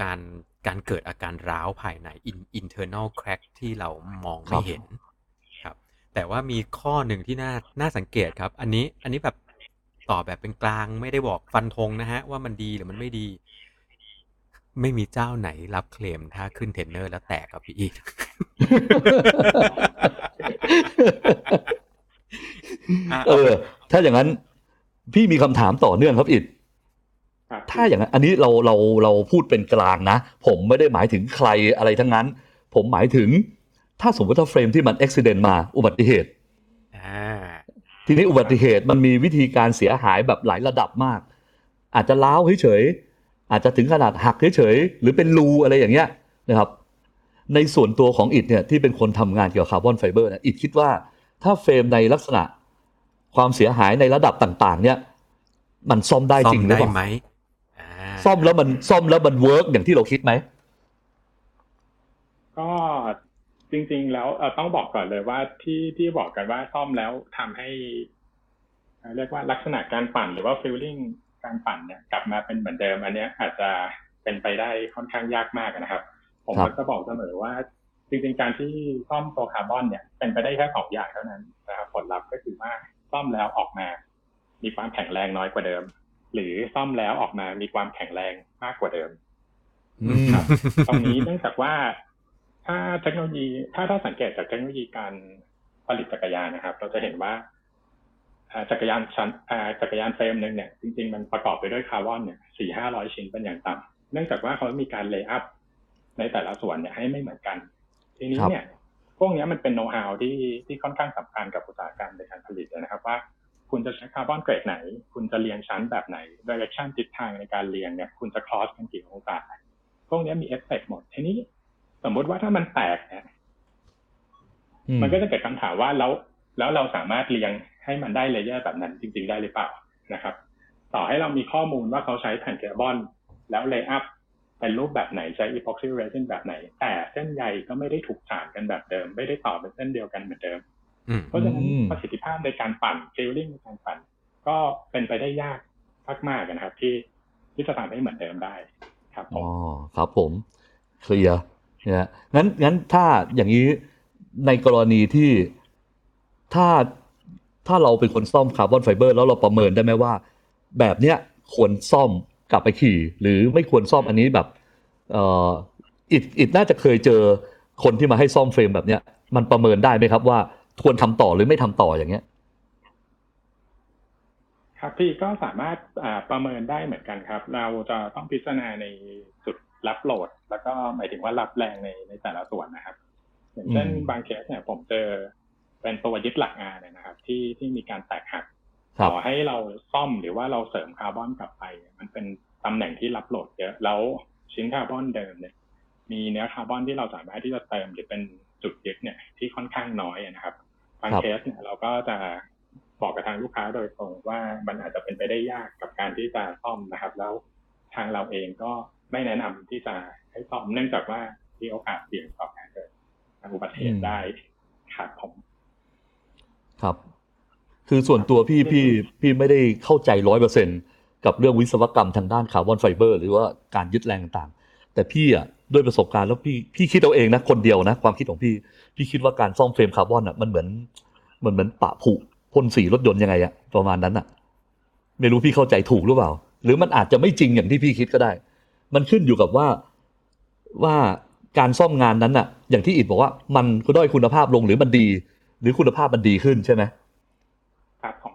การการเกิดอาการร้าวภายใน in- internal crack ที่เรามองครัไม่บเห็นครับ แต่ว่ามีข้อหนึ่งที่น่าน่าสังเกตครับ อันนี้อันนี้แบบตอบแบบเป็นกลางไม่ได้บอกฟันธงนะฮะ ว่ามันดีหรือมันไม่ดี ไม่มีเจ้าไหนรับเคลมถ้าขึ้นเทรนเนอร์แล้วแตกครับพี่อีกอะเออ ถ้าอย่างนั้น พี่มีคำถามต่อเนื่องครับอิดครับถ้าอย่างนั้นอันนี้เราเราเราพูดเป็นกลางนะ ผมไม่ได้หมายถึงใครอะไรทั้งนั้น ผมหมายถึง ถ้าสมมติถ้าเฟรมที่มันอุบัติเหตุมาอุบัติเหตุอ่าทีนี้อุบัติเหตุมันมีวิธีการเสียหายแบบหลายระดับมาก อาจจะร้าวเฉยๆอาจจะถึงขนาดหักเฉยๆหรือเป็นรูอะไรอย่างเงี้ยนะครับในส่วนตัวของอิดเนี่ยที่เป็นคนทำงานเกี่ยวกับคาร์บอนไฟเบอร์เนี่ยอิดคิดว่าถ้าเฟรมในลักษณะ ความเสียหายในระดับต่าง ๆ เนี่ย มันซ่อมได้จริงหรือได้เปล่าซ่อมได้ไหมอ่าซ่อมแล้วมันซ่อมแล้วมัน work อย่างที่เราคิดไหมก็จริง ๆ แล้วเออต้องบอกก่อนเลยว่าที่ที่บอกกันว่าซ่อมแล้วทำให้เอ่อเรียกว่าลักษณะการปั่นหรือว่าฟีลลิ่งการปั่นเนี่ยกลับมาเป็นเหมือนเดิมอันเนี้ย อาจจะเป็นไปได้ค่อนข้างยากมากนะครับ ผมครับก็จะบอกเสมอว่า จริง ๆ การที่ซ่อมตัวคาร์บอนเนี่ยเป็นไปได้แค่สองอย่างเท่านั้นนะครับผลลัพธ์ก็คือว่า ซ่อมแล้วออกมา มีความแข็งแรงน้อยกว่าเดิม หรือซ่อมแล้วออกมา มีความแข็งแรงมากกว่าเดิมอืมครับตรงนี้เนื่องจากว่าถ้าเทคโนโลยี ถ้าถ้าสังเกตจากเทคโนโลยีการผลิตจักรยานนะครับ เราจะเห็นว่าอ่าจักรยานชั้นอ่าจักรยานเฟรมหนึ่งเนี่ยจริงๆมันประกอบไปด้วยคาร์บอนเนี่ยสี่ห้าร้อยชิ้นเป็นอย่างต่ำเนื่องจากว่าเขามีการ lay up ในแต่ละส่วนเนี่ยให้ไม่เหมือนกัน ทีนี้เนี่ย พวกเนี้ยมันเป็นโน้ตฮาวที่ที่ค่อนข้างสำคัญกับอุตสาหกรรมในการผลิตนะครับ ว่าคุณจะใช้คาร์บอนเกรดไหน คุณจะเรียงชั้นแบบไหน direction ทิศทางในการเรียงเนี่ยคุณจะ cross กันกี่องศาพวกเนี้ยมีเอฟเฟกต์หมดทีนี้สมมุติว่าถ้ามันแตกเนี่ยอืมันก็จะเกิดคำถามว่าแล้วแล้วเราสามารถเรียงให้มันได้ layer แบบนั้นจริง ๆ ได้หรือเปล่านะครับ ต่อให้เรามีข้อมูลว่าเขาใช้แผ่นคาร์บอน แล้ว lay up เป็นรูปแบบไหนใช้ epoxy resin แบบไหน แต่เส้นใยก็ไม่ได้ถูกสานกันแบบเดิม ไม่ได้ต่อเป็นเส้นเดียวกันเหมือนเดิมอืมเพราะฉะนั้นอืมประสิทธิภาพในการปั่น feeling ในการปั่น ก็เป็นไปได้ยากมากๆนะครับ ที่ที่จะทำให้เหมือนเดิมได้ ครับผมอ๋อครับผมเคลียร์นะงั้นงั้นถ้าอย่างนี้ในกรณีที่ถ้าถ้าเราเป็นคนซ่อมคาร์บอนไฟเบอร์แล้วเราประเมินได้ไหมว่า แบบเนี้ยควรซ่อม กลับไปขี่ หรือไม่ควรซ่อมอันนี้แบบเอ่ออิดอิดน่าจะเคยเจอคนที่มาให้ซ่อมเฟรมแบบเนี้ย มันประเมินได้ไหมครับว่าควรทำต่อหรือไม่ทำต่ออย่างเงี้ย ครับพี่ก็สามารถอ่าประเมินได้เหมือนกันครับ เราจะต้องพิจารณาในจุดรับ load แล้วก็หมายถึงว่ารับแรงในในแต่ละส่วนนะครับ อย่างเช่นอืมบางเคสเนี่ยผมเจอเป็นตัวยึดหลักอานเนี่ยนะครับ ที่ที่มีการแตกหักครับ ต่อให้เราซ่อมหรือว่าเราเสริมคาร์บอนกลับไป มันเป็นตำแหน่งที่รับโหลดเยอะแล้วชิ้นคาร์บอนเดิมเนี่ย มีเนื้อคาร์บอนที่เราสามารถที่จะเติมหรือเป็นจุดยึดเนี่ย ที่ค่อนข้างน้อยนะครับบางครับเคสเนี่ยเราก็จะบอกกับทางลูกค้าโดยตรงว่ามันอาจจะเป็นไปได้ยากกับการที่จะซ่อมนะครับ แล้วทางเราเองก็ไม่แนะนำที่จะให้ซ่อมเนื่องจากว่ามีโอกาสเสี่ยงต่อการเกิดอุบัติเหตุได้ครับผมครับ คือส่วนตัวพี่พี่พี่ไม่ได้เข้าใจร้อยเปอร์เซ็นต์กับเรื่องวิศวกรรมทางด้านคาร์บอนไฟเบอร์ หรือว่าการยึดแรงต่างแต่พี่อะด้วยประสบการณ์แล้วพี่พี่คิดเอาเองนะคนเดียวนะความคิดของพี่พี่คิดว่าการซ่อมเฟรมคาร์บอนอะมันเหมือนเหมือนเหมือนปะผุพ่นสีรถยนต์ยังไงอะประมาณนั้นอะ ไม่รู้พี่เข้าใจถูกหรือเปล่า หรือมันอาจจะไม่จริงอย่างที่พี่คิดก็ได้ มันขึ้นอยู่กับว่าว่าการซ่อมงานนั้นอะ อย่างที่อิดบอกว่ามันก็ด้อยคุณภาพลงหรือมันดี หรือคุณภาพมันดีขึ้นใช่ไหม ครับผม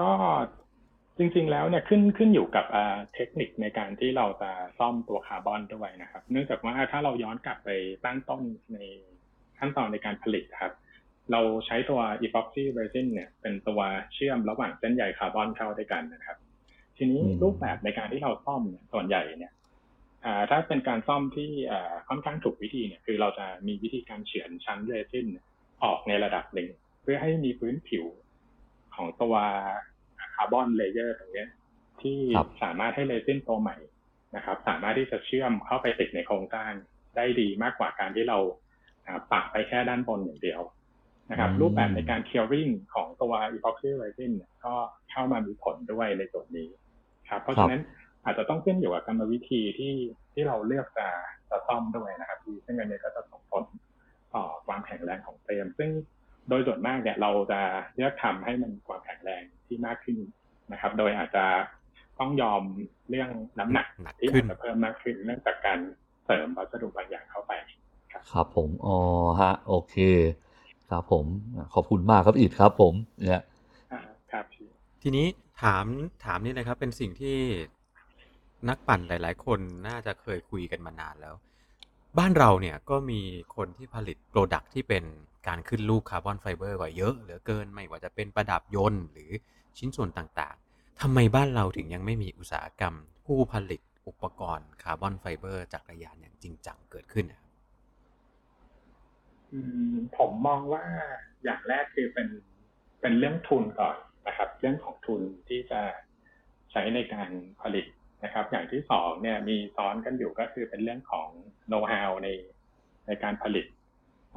ก็จริงๆ แล้วเนี่ยขึ้นขึ้นอยู่กับอ่าเทคนิคในการที่เราจะซ่อมตัวคาร์บอนด้วยนะครับ เนื่องจากว่าถ้าเราย้อนกลับไปตั้งต้นในขั้นตอนในการผลิตครับ เราใช้ตัว epoxy resin เนี่ยเป็นตัวเชื่อมระหว่างเส้นใยคาร์บอนเข้าด้วยกันนะครับ ทีนี้อืมรูปแบบในการที่เราซ่อมเนี่ยส่วนใหญ่เนี่ยอ่าถ้าเป็นการซ่อมที่อ่าค่อนข้างถูกวิธีเนี่ยคือเราจะมีวิธีการเฉือนชั้นเรซินออกในระดับหนึ่ง เพื่อให้มีพื้นผิว ของตัวคาร์บอน layer ตรงเนี้ยที่ครับสามารถให้เรซินตัวใหม่นะครับ สามารถที่จะเชื่อมเข้าไปติดในโครงสร้างได้ดีมากกว่าการที่เราอ่าแปะไปแค่ด้านบนอย่างเดียวนะครับ รูปแบบในการ curing ของตัว epoxy resin เนี่ยก็เข้ามามีผลด้วยในส่วนนี้ครับ เพราะฉะนั้นอาจจะต้องขึ้นอยู่กับกรรมวิธีที่ที่เราเลือกจะจะซ่อมด้วยนะครับที่ซึ่งอันนี้ก็จะส่งผลต่อความแข็งแรงของเฟรมซึ่ง โดยส่วนมากเนี่ยเราจะเลือกทำให้มันมีความแข็งแรงที่มากขึ้นนะครับ โดยอาจจะต้องยอมเรื่องน้ำหนักหนักที่ขึ้อานจจะเพิ่มมากขึ้นเนื่องจากการเสริมวัสดุบางอย่างเข้าไป ครับผมอ๋อฮะ โอเค ครับผมอะขอบคุณมากครับอิดครับ ผมเนี่ยอ่าครับพี่ทีนี้ถามถามนี่เลยครับ เป็นสิ่งที่นักปั่นหลาย ๆ คนน่าจะเคยคุยกันมานานแล้ว บ้านเราเนี่ยก็มีคนที่ผลิต product ที่เป็น การขึ้นรูปคาร์บอนไฟเบอร์กว่าเยอะเหลือเกินไม่ว่าจะเป็นประดับยนต์หรือชิ้นส่วนต่างๆทำไมบ้านเราถึงยังไม่มีอุตสาหกรรม ผู้ผลิตอุปกรณ์คาร์บอนไฟเบอร์จักรยานอย่างจริงจังเกิดขึ้นนะครับอืมผมมองว่าอย่างแรกคือเป็นเป็นเรื่องทุนก่อนนะครับ เรื่องของทุนที่จะใช้ในการผลิตนะครับ อย่างที่สองเนี่ยมีซ้อนกันอยู่ก็คือเป็นเรื่องของโน้ตฮาวในในการผลิต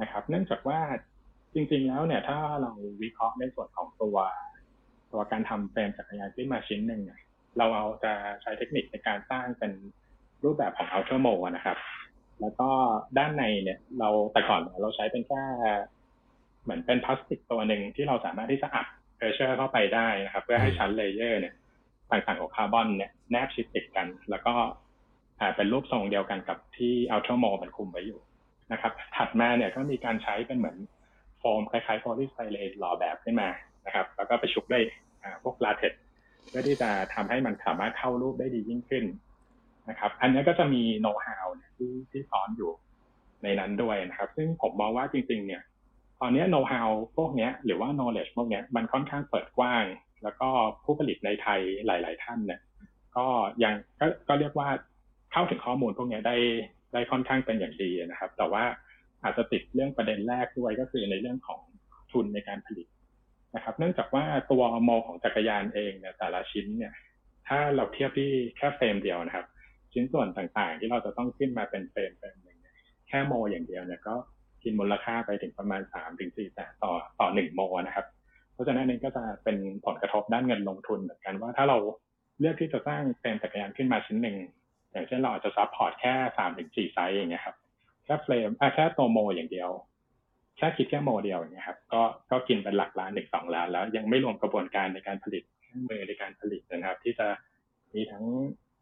นะครับ เนื่องจากว่าจริง ๆ แล้วเนี่ยถ้าเราวิเคราะห์ในส่วนของตัวตัวการทำเฟรมจักรยานขึ้นมาชิ้นหนึ่งเนี่ยเราเอาจะใช้เทคนิคในการสร้างเป็นรูปแบบของ outer mold นะครับ แล้วก็ด้านในเนี่ย เราแต่ก่อนเราใช้เป็นแค่เหมือนเป็นพลาสติกตัวหนึ่งที่เราสามารถที่จะอัด pressure เข้าไปได้นะครับ เพื่อให้ชั้น layer เนี่ยต่างๆของคาร์บอนเนี่ยแนบชิดติดกัน แล้วก็เป็นรูปทรงเดียวกันกับที่ outer mold มันคุมไว้อยู่ นะครับถัดมาเนี่ยก็มีการใช้เป็นเหมือนโฟมคล้ายๆโพลีสไตเรนหล่อแบบขึ้นมานะครับ แล้วก็ไปชุบด้วยพวกลาเท็กเพื่อที่จะทำให้มันสามารถเข้ารูปได้ดียิ่งขึ้นนะครับ อันนี้ก็จะมีโน้ตฮาวที่ที่ซ้อนอยู่ในนั้นด้วยนะครับ ซึ่งผมมองว่าจริง ๆ เนี่ย ตอนนี้โน้ตฮาวพวกนี้หรือว่า knowledge พวกนี้มันค่อนข้างเปิดกว้าง แล้วก็ผู้ผลิตในไทยหลาย ๆ ท่านเนี่ย ก็ยังก็ก็เรียกว่าเข้าถึงข้อมูลพวกนี้ได้ ได้ค่อนข้างเป็นอย่างดีนะครับ แต่ว่าอาจจะติดเรื่องประเด็นแรกด้วยก็คือในเรื่องของทุนในการผลิตนะครับ เนื่องจากว่าตัวโมของจักรยานเองเนี่ยแต่ละชิ้นเนี่ยถ้าเราเทียบที่แค่เฟรมเดียวนะครับ ชิ้นส่วนต่างๆ ที่เราจะต้องขึ้นมาเป็นเฟรมเฟรมหนึ่งแค่โมอย่างเดียวเนี่ยก็กินมูลค่าไปถึงประมาณสามถึงสี่แสนต่อต่อหนึ่งโมนะครับ เพราะฉะนั้นอันนี้ก็จะเป็นผลกระทบด้านเงินลงทุนเหมือนกันว่าถ้าเราเลือกที่จะสร้างเฟรมจักรยานขึ้นมาชิ้นหนึ่ง อย่างเช่นเราอาจจะ support แค่สามถึงสี่ไซส์อย่างเงี้ยครับแค่เฟรมอะแค่ตัวโมอย่างเดียว แค่คิดแค่โมเดียวอย่างเงี้ยครับก็ก็กินเป็นหลักล้านถึงสองล้านแล้ว ยังไม่รวมกระบวนการในการผลิตเครื่องมือในการผลิตนะครับ ที่จะมีทั้ง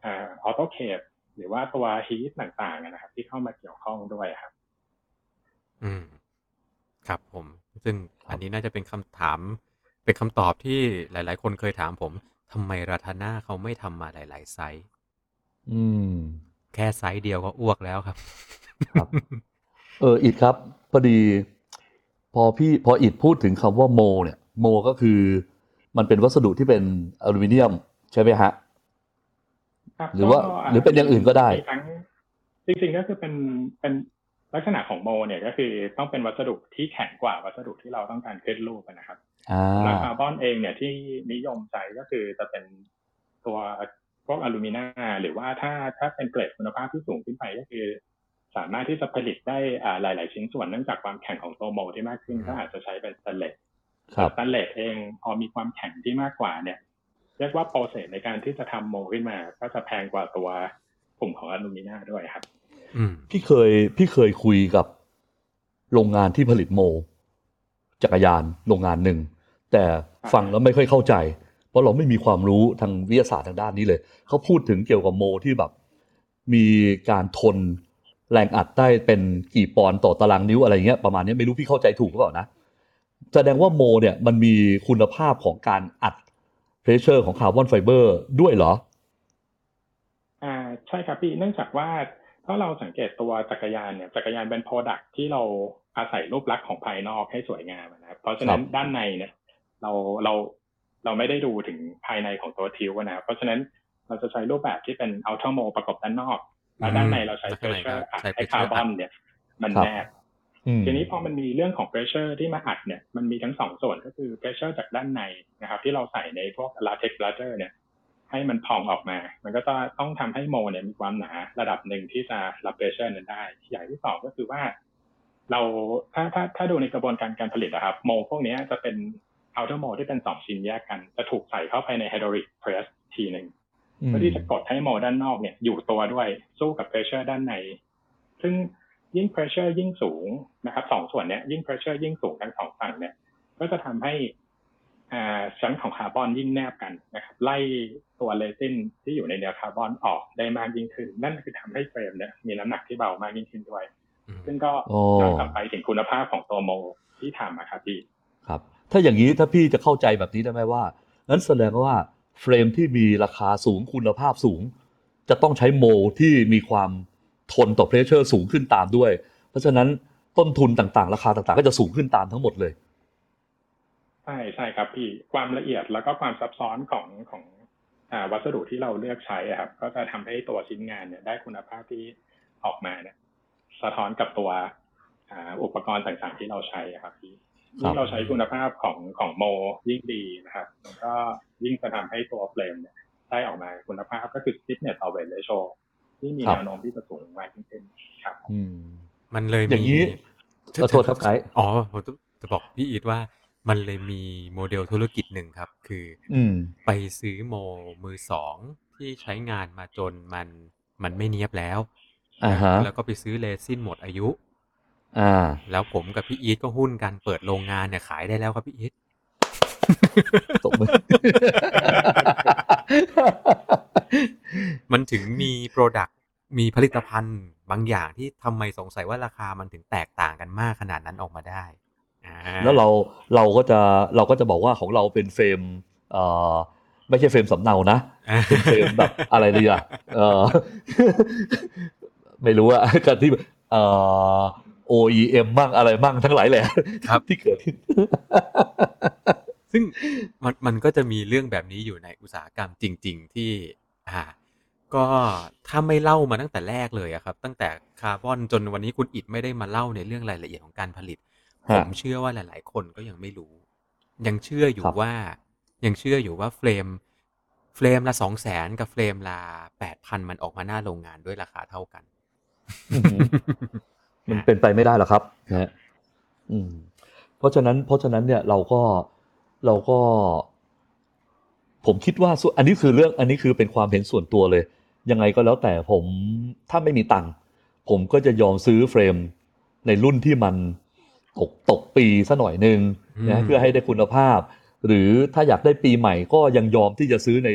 autoclave หรือว่าตัว heat ต่างๆนะครับ ที่เข้ามาเกี่ยวข้องด้วยครับ อืม ครับผม ซึ่งอันนี้น่าจะเป็นคำถาม เป็นคำตอบที่หลาย ๆ คนเคยถามผมทำไมราทาน่าเขาไม่ทำมาหลาย ๆ ไซส์ อืม แค่ไซส์เดียวก็อ้วกแล้วครับ ครับ เอออิดครับพอดี พอพี่พออิดพูดถึงคำว่าโม เนี่ย โมก็คือมันเป็นวัสดุที่เป็นอลูมิเนียม ใช่ไหมฮะครับหรือว่าก็หรือเป็นอย่างอื่นก็ได้มีทั้งจริงๆก็คือเป็นเป็นลักษณะของโม เนี่ยก็คือต้องเป็นวัสดุที่แข็งกว่าวัสดุที่เราต้องการขึ้นรูปอะนะครับอ่าแล้วคาร์บอนเองเนี่ยที่นิยมใช้ก็คือจะเป็นตัว พวกอลูมิเนียมหรือว่าถ้าถ้าเป็นเกรดคุณภาพที่สูงขึ้นไปก็คือ สามารถที่จะผลิตได้อ่าหลาย ๆ ชิ้นส่วนเนื่องจากความแข็งของตัวโมที่มากขึ้นอืมก็อาจจะใช้เป็นสแตนเลสครับสแตนเลสเองพอมีความแข็งที่มากกว่าเนี่ยเรียกว่า process ในการที่จะทำโมขึ้นมา ก็จะแพงกว่าตัวกลุ่มของอลูมิเนียมด้วยครับอืมพี่เคยพี่เคยคุยกับโรงงานที่ผลิตโม จักรยานโรงงานหนึ่งแต่ฟังแล้วไม่ค่อยเข้าใจ เพราะเราไม่มีความรู้ทางวิทยาศาสตร์ทางด้านนี้เลย เขาพูดถึงเกี่ยวกับโมที่แบบ มีการทนแรงอัดได้เป็นกี่ปอนด์ต่อตารางนิ้วอะไรเงี้ยประมาณนี้ไม่รู้พี่เข้าใจถูกหรือเปล่านะแสดงว่าโมเนี่ยมันมีคุณภาพของการอัด pressure ของคาร์บอนไฟเบอร์ด้วยเหรอ อ่าใช่ครับพี่เนื่องจากว่าถ้าเราสังเกตตัวจักรยานเนี่ยจักรยานเป็น product ที่เราอาศัยรูปลักษณ์ของภายนอกให้สวยงามนะครับเพราะฉะนั้นครับด้านในเนี่ย เราเรา เราไม่ได้ดูถึงภายในของตัวทิวนะครับเพราะฉะนั้นเราจะใช้รูปแบบที่เป็นอัลตร้าโมประกบด้านนอกแล้วด้านในเราใช้แล้วข้างใน pressure ก็อัดใช้ให้ pressure คาร์บอนเนี่ย มันครับแนบอืมทีนี้พอมันมีเรื่องของ pressure ที่มาอัดเนี่ยมันมีทั้งสองส่วนก็คือ pressure จากด้านในนะครับ ที่เราใส่ในพวก latex bladder เนี่ย ให้มันพองออกมา มันก็จะต้องทำให้โมเนี่ยมีความหนาระดับหนึ่งที่จะรับ pressure นั้นได้อย่างที่สองก็คือว่าเราถ้าถ้าถ้าดูในกระบวนการการผลิตนะครับ โมพวกเนี้ยจะเป็น outer mole ที่เป็นสองชิ้นแยกกัน จะถูกใส่เข้าไปใน hydraulic press ทีหนึ่งเพื่อที่จะกดให้โมด้านนอกเนี่ยอยู่ตัวด้วยสู้กับ pressure ด้านใน ซึ่งยิ่ง pressure ยิ่งสูงนะครับสองส่วนเนี้ยยิ่ง pressure ยิ่งสูงทั้งสองฝั่งเนี่ย ก็จะทำให้อ่าชั้นของคาร์บอนยิ่งแนบกันนะครับไล่ตัวเรซินที่อยู่ในเนื้อคาร์บอนออกได้มากยิ่งขึ้น นั่นคือทำให้เฟรมเนี่ยมีน้ำหนักที่เบามากยิ่งขึ้นด้วยอืมซึ่งก็โอ้ย้อนกลับไปถึงคุณภาพของตัวโมที่ทำอะครับพี่ครับ ถ้าอย่างนี้ถ้าพี่จะเข้าใจแบบนี้ได้ไหมว่านั้นแสดงว่าเฟรมที่มีราคาสูงคุณภาพสูง จะต้องใช้โมที่มีความทนต่อ pressure สูงขึ้นตามด้วย เพราะฉะนั้นต้นทุนต่างๆ ราคาต่างๆ ก็จะสูงขึ้นตามทั้งหมดเลยใช่ใช่ครับพี่ความละเอียดแล้วก็ความซับซ้อนของของอวัสดุที่เราเลือกใช้ครับ ก็จะทำให้ตัวชิ้นงานเนี่ยได้คุณภาพที่ออกมาเนี่ย สะท้อนกับตัวอ,อุปกรณ์ต่างๆที่เราใช้ครับพี่ ยิ่งเราใช้คุณภาพของของโมยิ่งดีนะครับมันก็ยิ่งจะทำให้ตัวเฟรมเนี่ยได้ออกมาคุณภาพก็คือ stiffness to weight ratio ที่มีครับแนวโน้มที่จะสูงมากยิ่งขึ้นครับอืมมันเลยอย่างนี้มีขอโทษครับไกด์อ๋อผมจะบอกพี่อีทว่ามันเลยมีโมเดลธุรกิจหนึ่งครับ คือออืมไปซื้อโมมือสองที่ใช้งานมาจนมันมันไม่เนียบแล้วอ่าฮะแล้วก็ไปซื้อเรซินหมดอายุ อ่า แล้วผมกับพี่อีทก็หุ้นกันเปิดโรงงานเนี่ยขายได้แล้วครับพี่อีทตบมือมันถึงมี product มีผลิตภัณฑ์บางอย่างที่ทำไมสงสัยว่าราคามันถึงแตกต่างกันมากขนาดนั้นออกมาได้อ่าแล้วเราเราก็จะเราก็จะบอกว่าของเราเป็นเฟรมเอ่อไม่ใช่เฟรมสำเนานะอ่าเป็นเฟรมแบบอะไรดีอะเออไม่รู้อะกันที่เอ่อ OEM มั่งอะไรมั่งทั้งหลายแหละครับที่เกิดขึ้น ซึ่งมันมันก็จะมีเรื่องแบบนี้อยู่ในอุตสาหกรรมจริง ๆ ที่อ่าก็ถ้าไม่เล่ามาตั้งแต่แรกเลยอะครับ ตั้งแต่คาร์บอนจนวันนี้คุณอิดไม่ได้มาเล่าในเรื่องรายละเอียดของการผลิตฮะผมเชื่อว่าหลาย ๆ คนก็ยังไม่รู้ ยังเชื่ออยู่ครับว่า ยังเชื่ออยู่ว่าเฟรมเฟรมละสองแสนกับเฟรมละแปดพันมันออกมาหน้าโรงงานด้วยราคาเท่ากันอื้อหือ มันเป็นไปไม่ได้หรอกครับนะฮะอืม เพราะฉะนั้น เพราะฉะนั้นเนี่ยเราก็เราก็ ผมคิดว่าส่วนอันนี้คือเรื่อง อันนี้คือเป็นความเห็นส่วนตัวเลย ยังไงก็แล้วแต่ผมถ้าไม่มีตังค์ผมก็จะยอมซื้อเฟรมในรุ่นที่มันตกตกปีซะหน่อยหนึ่งอืมนะเพื่อให้ได้คุณภาพ หรือถ้าอยากได้ปีใหม่ก็ยังยอมที่จะซื้อใน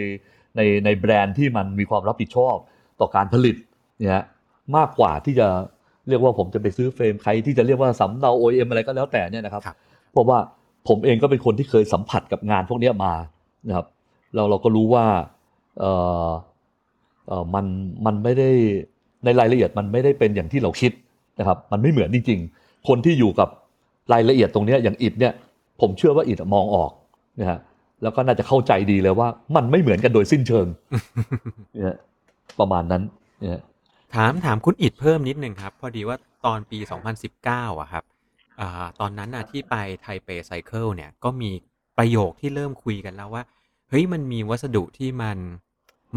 ในในแบรนด์ที่มันมีความรับผิดชอบต่อการผลิตเนี่ยมากกว่าที่จะ เรียกว่าผมจะไปซื้อเฟรมใครที่จะเรียกว่าสำเนา OEM อะไรก็แล้วแต่เนี่ยนะครับครับเพราะว่าผมเองก็เป็นคนที่เคยสัมผัสกับงานพวกเนี้ยมานะครับเราเราก็รู้ว่าเออเออมันมันไม่ได้ในรายละเอียดมันไม่ได้เป็นอย่างที่เราคิดนะครับ มันไม่เหมือนจริงๆ คนที่อยู่กับรายละเอียดตรงเนี้ยอย่างอิดเนี่ย ผมเชื่อว่าอิดมองออกนะฮะแล้วก็น่าจะเข้าใจดีเลยว่ามันไม่เหมือนกันโดยสิ้นเชิงเนี่ยประมาณนั้นเนี่ย ถามถามคุณอิดเพิ่มนิดนึงครับ พอดีว่าตอนปี 2019อะครับอาตอนนั้นน่ะที่ไป Taipei Cycle เนี่ย ก็มีประโยคที่เริ่มคุยกันแล้วว่า เฮ้ย มันมีวัสดุที่มัน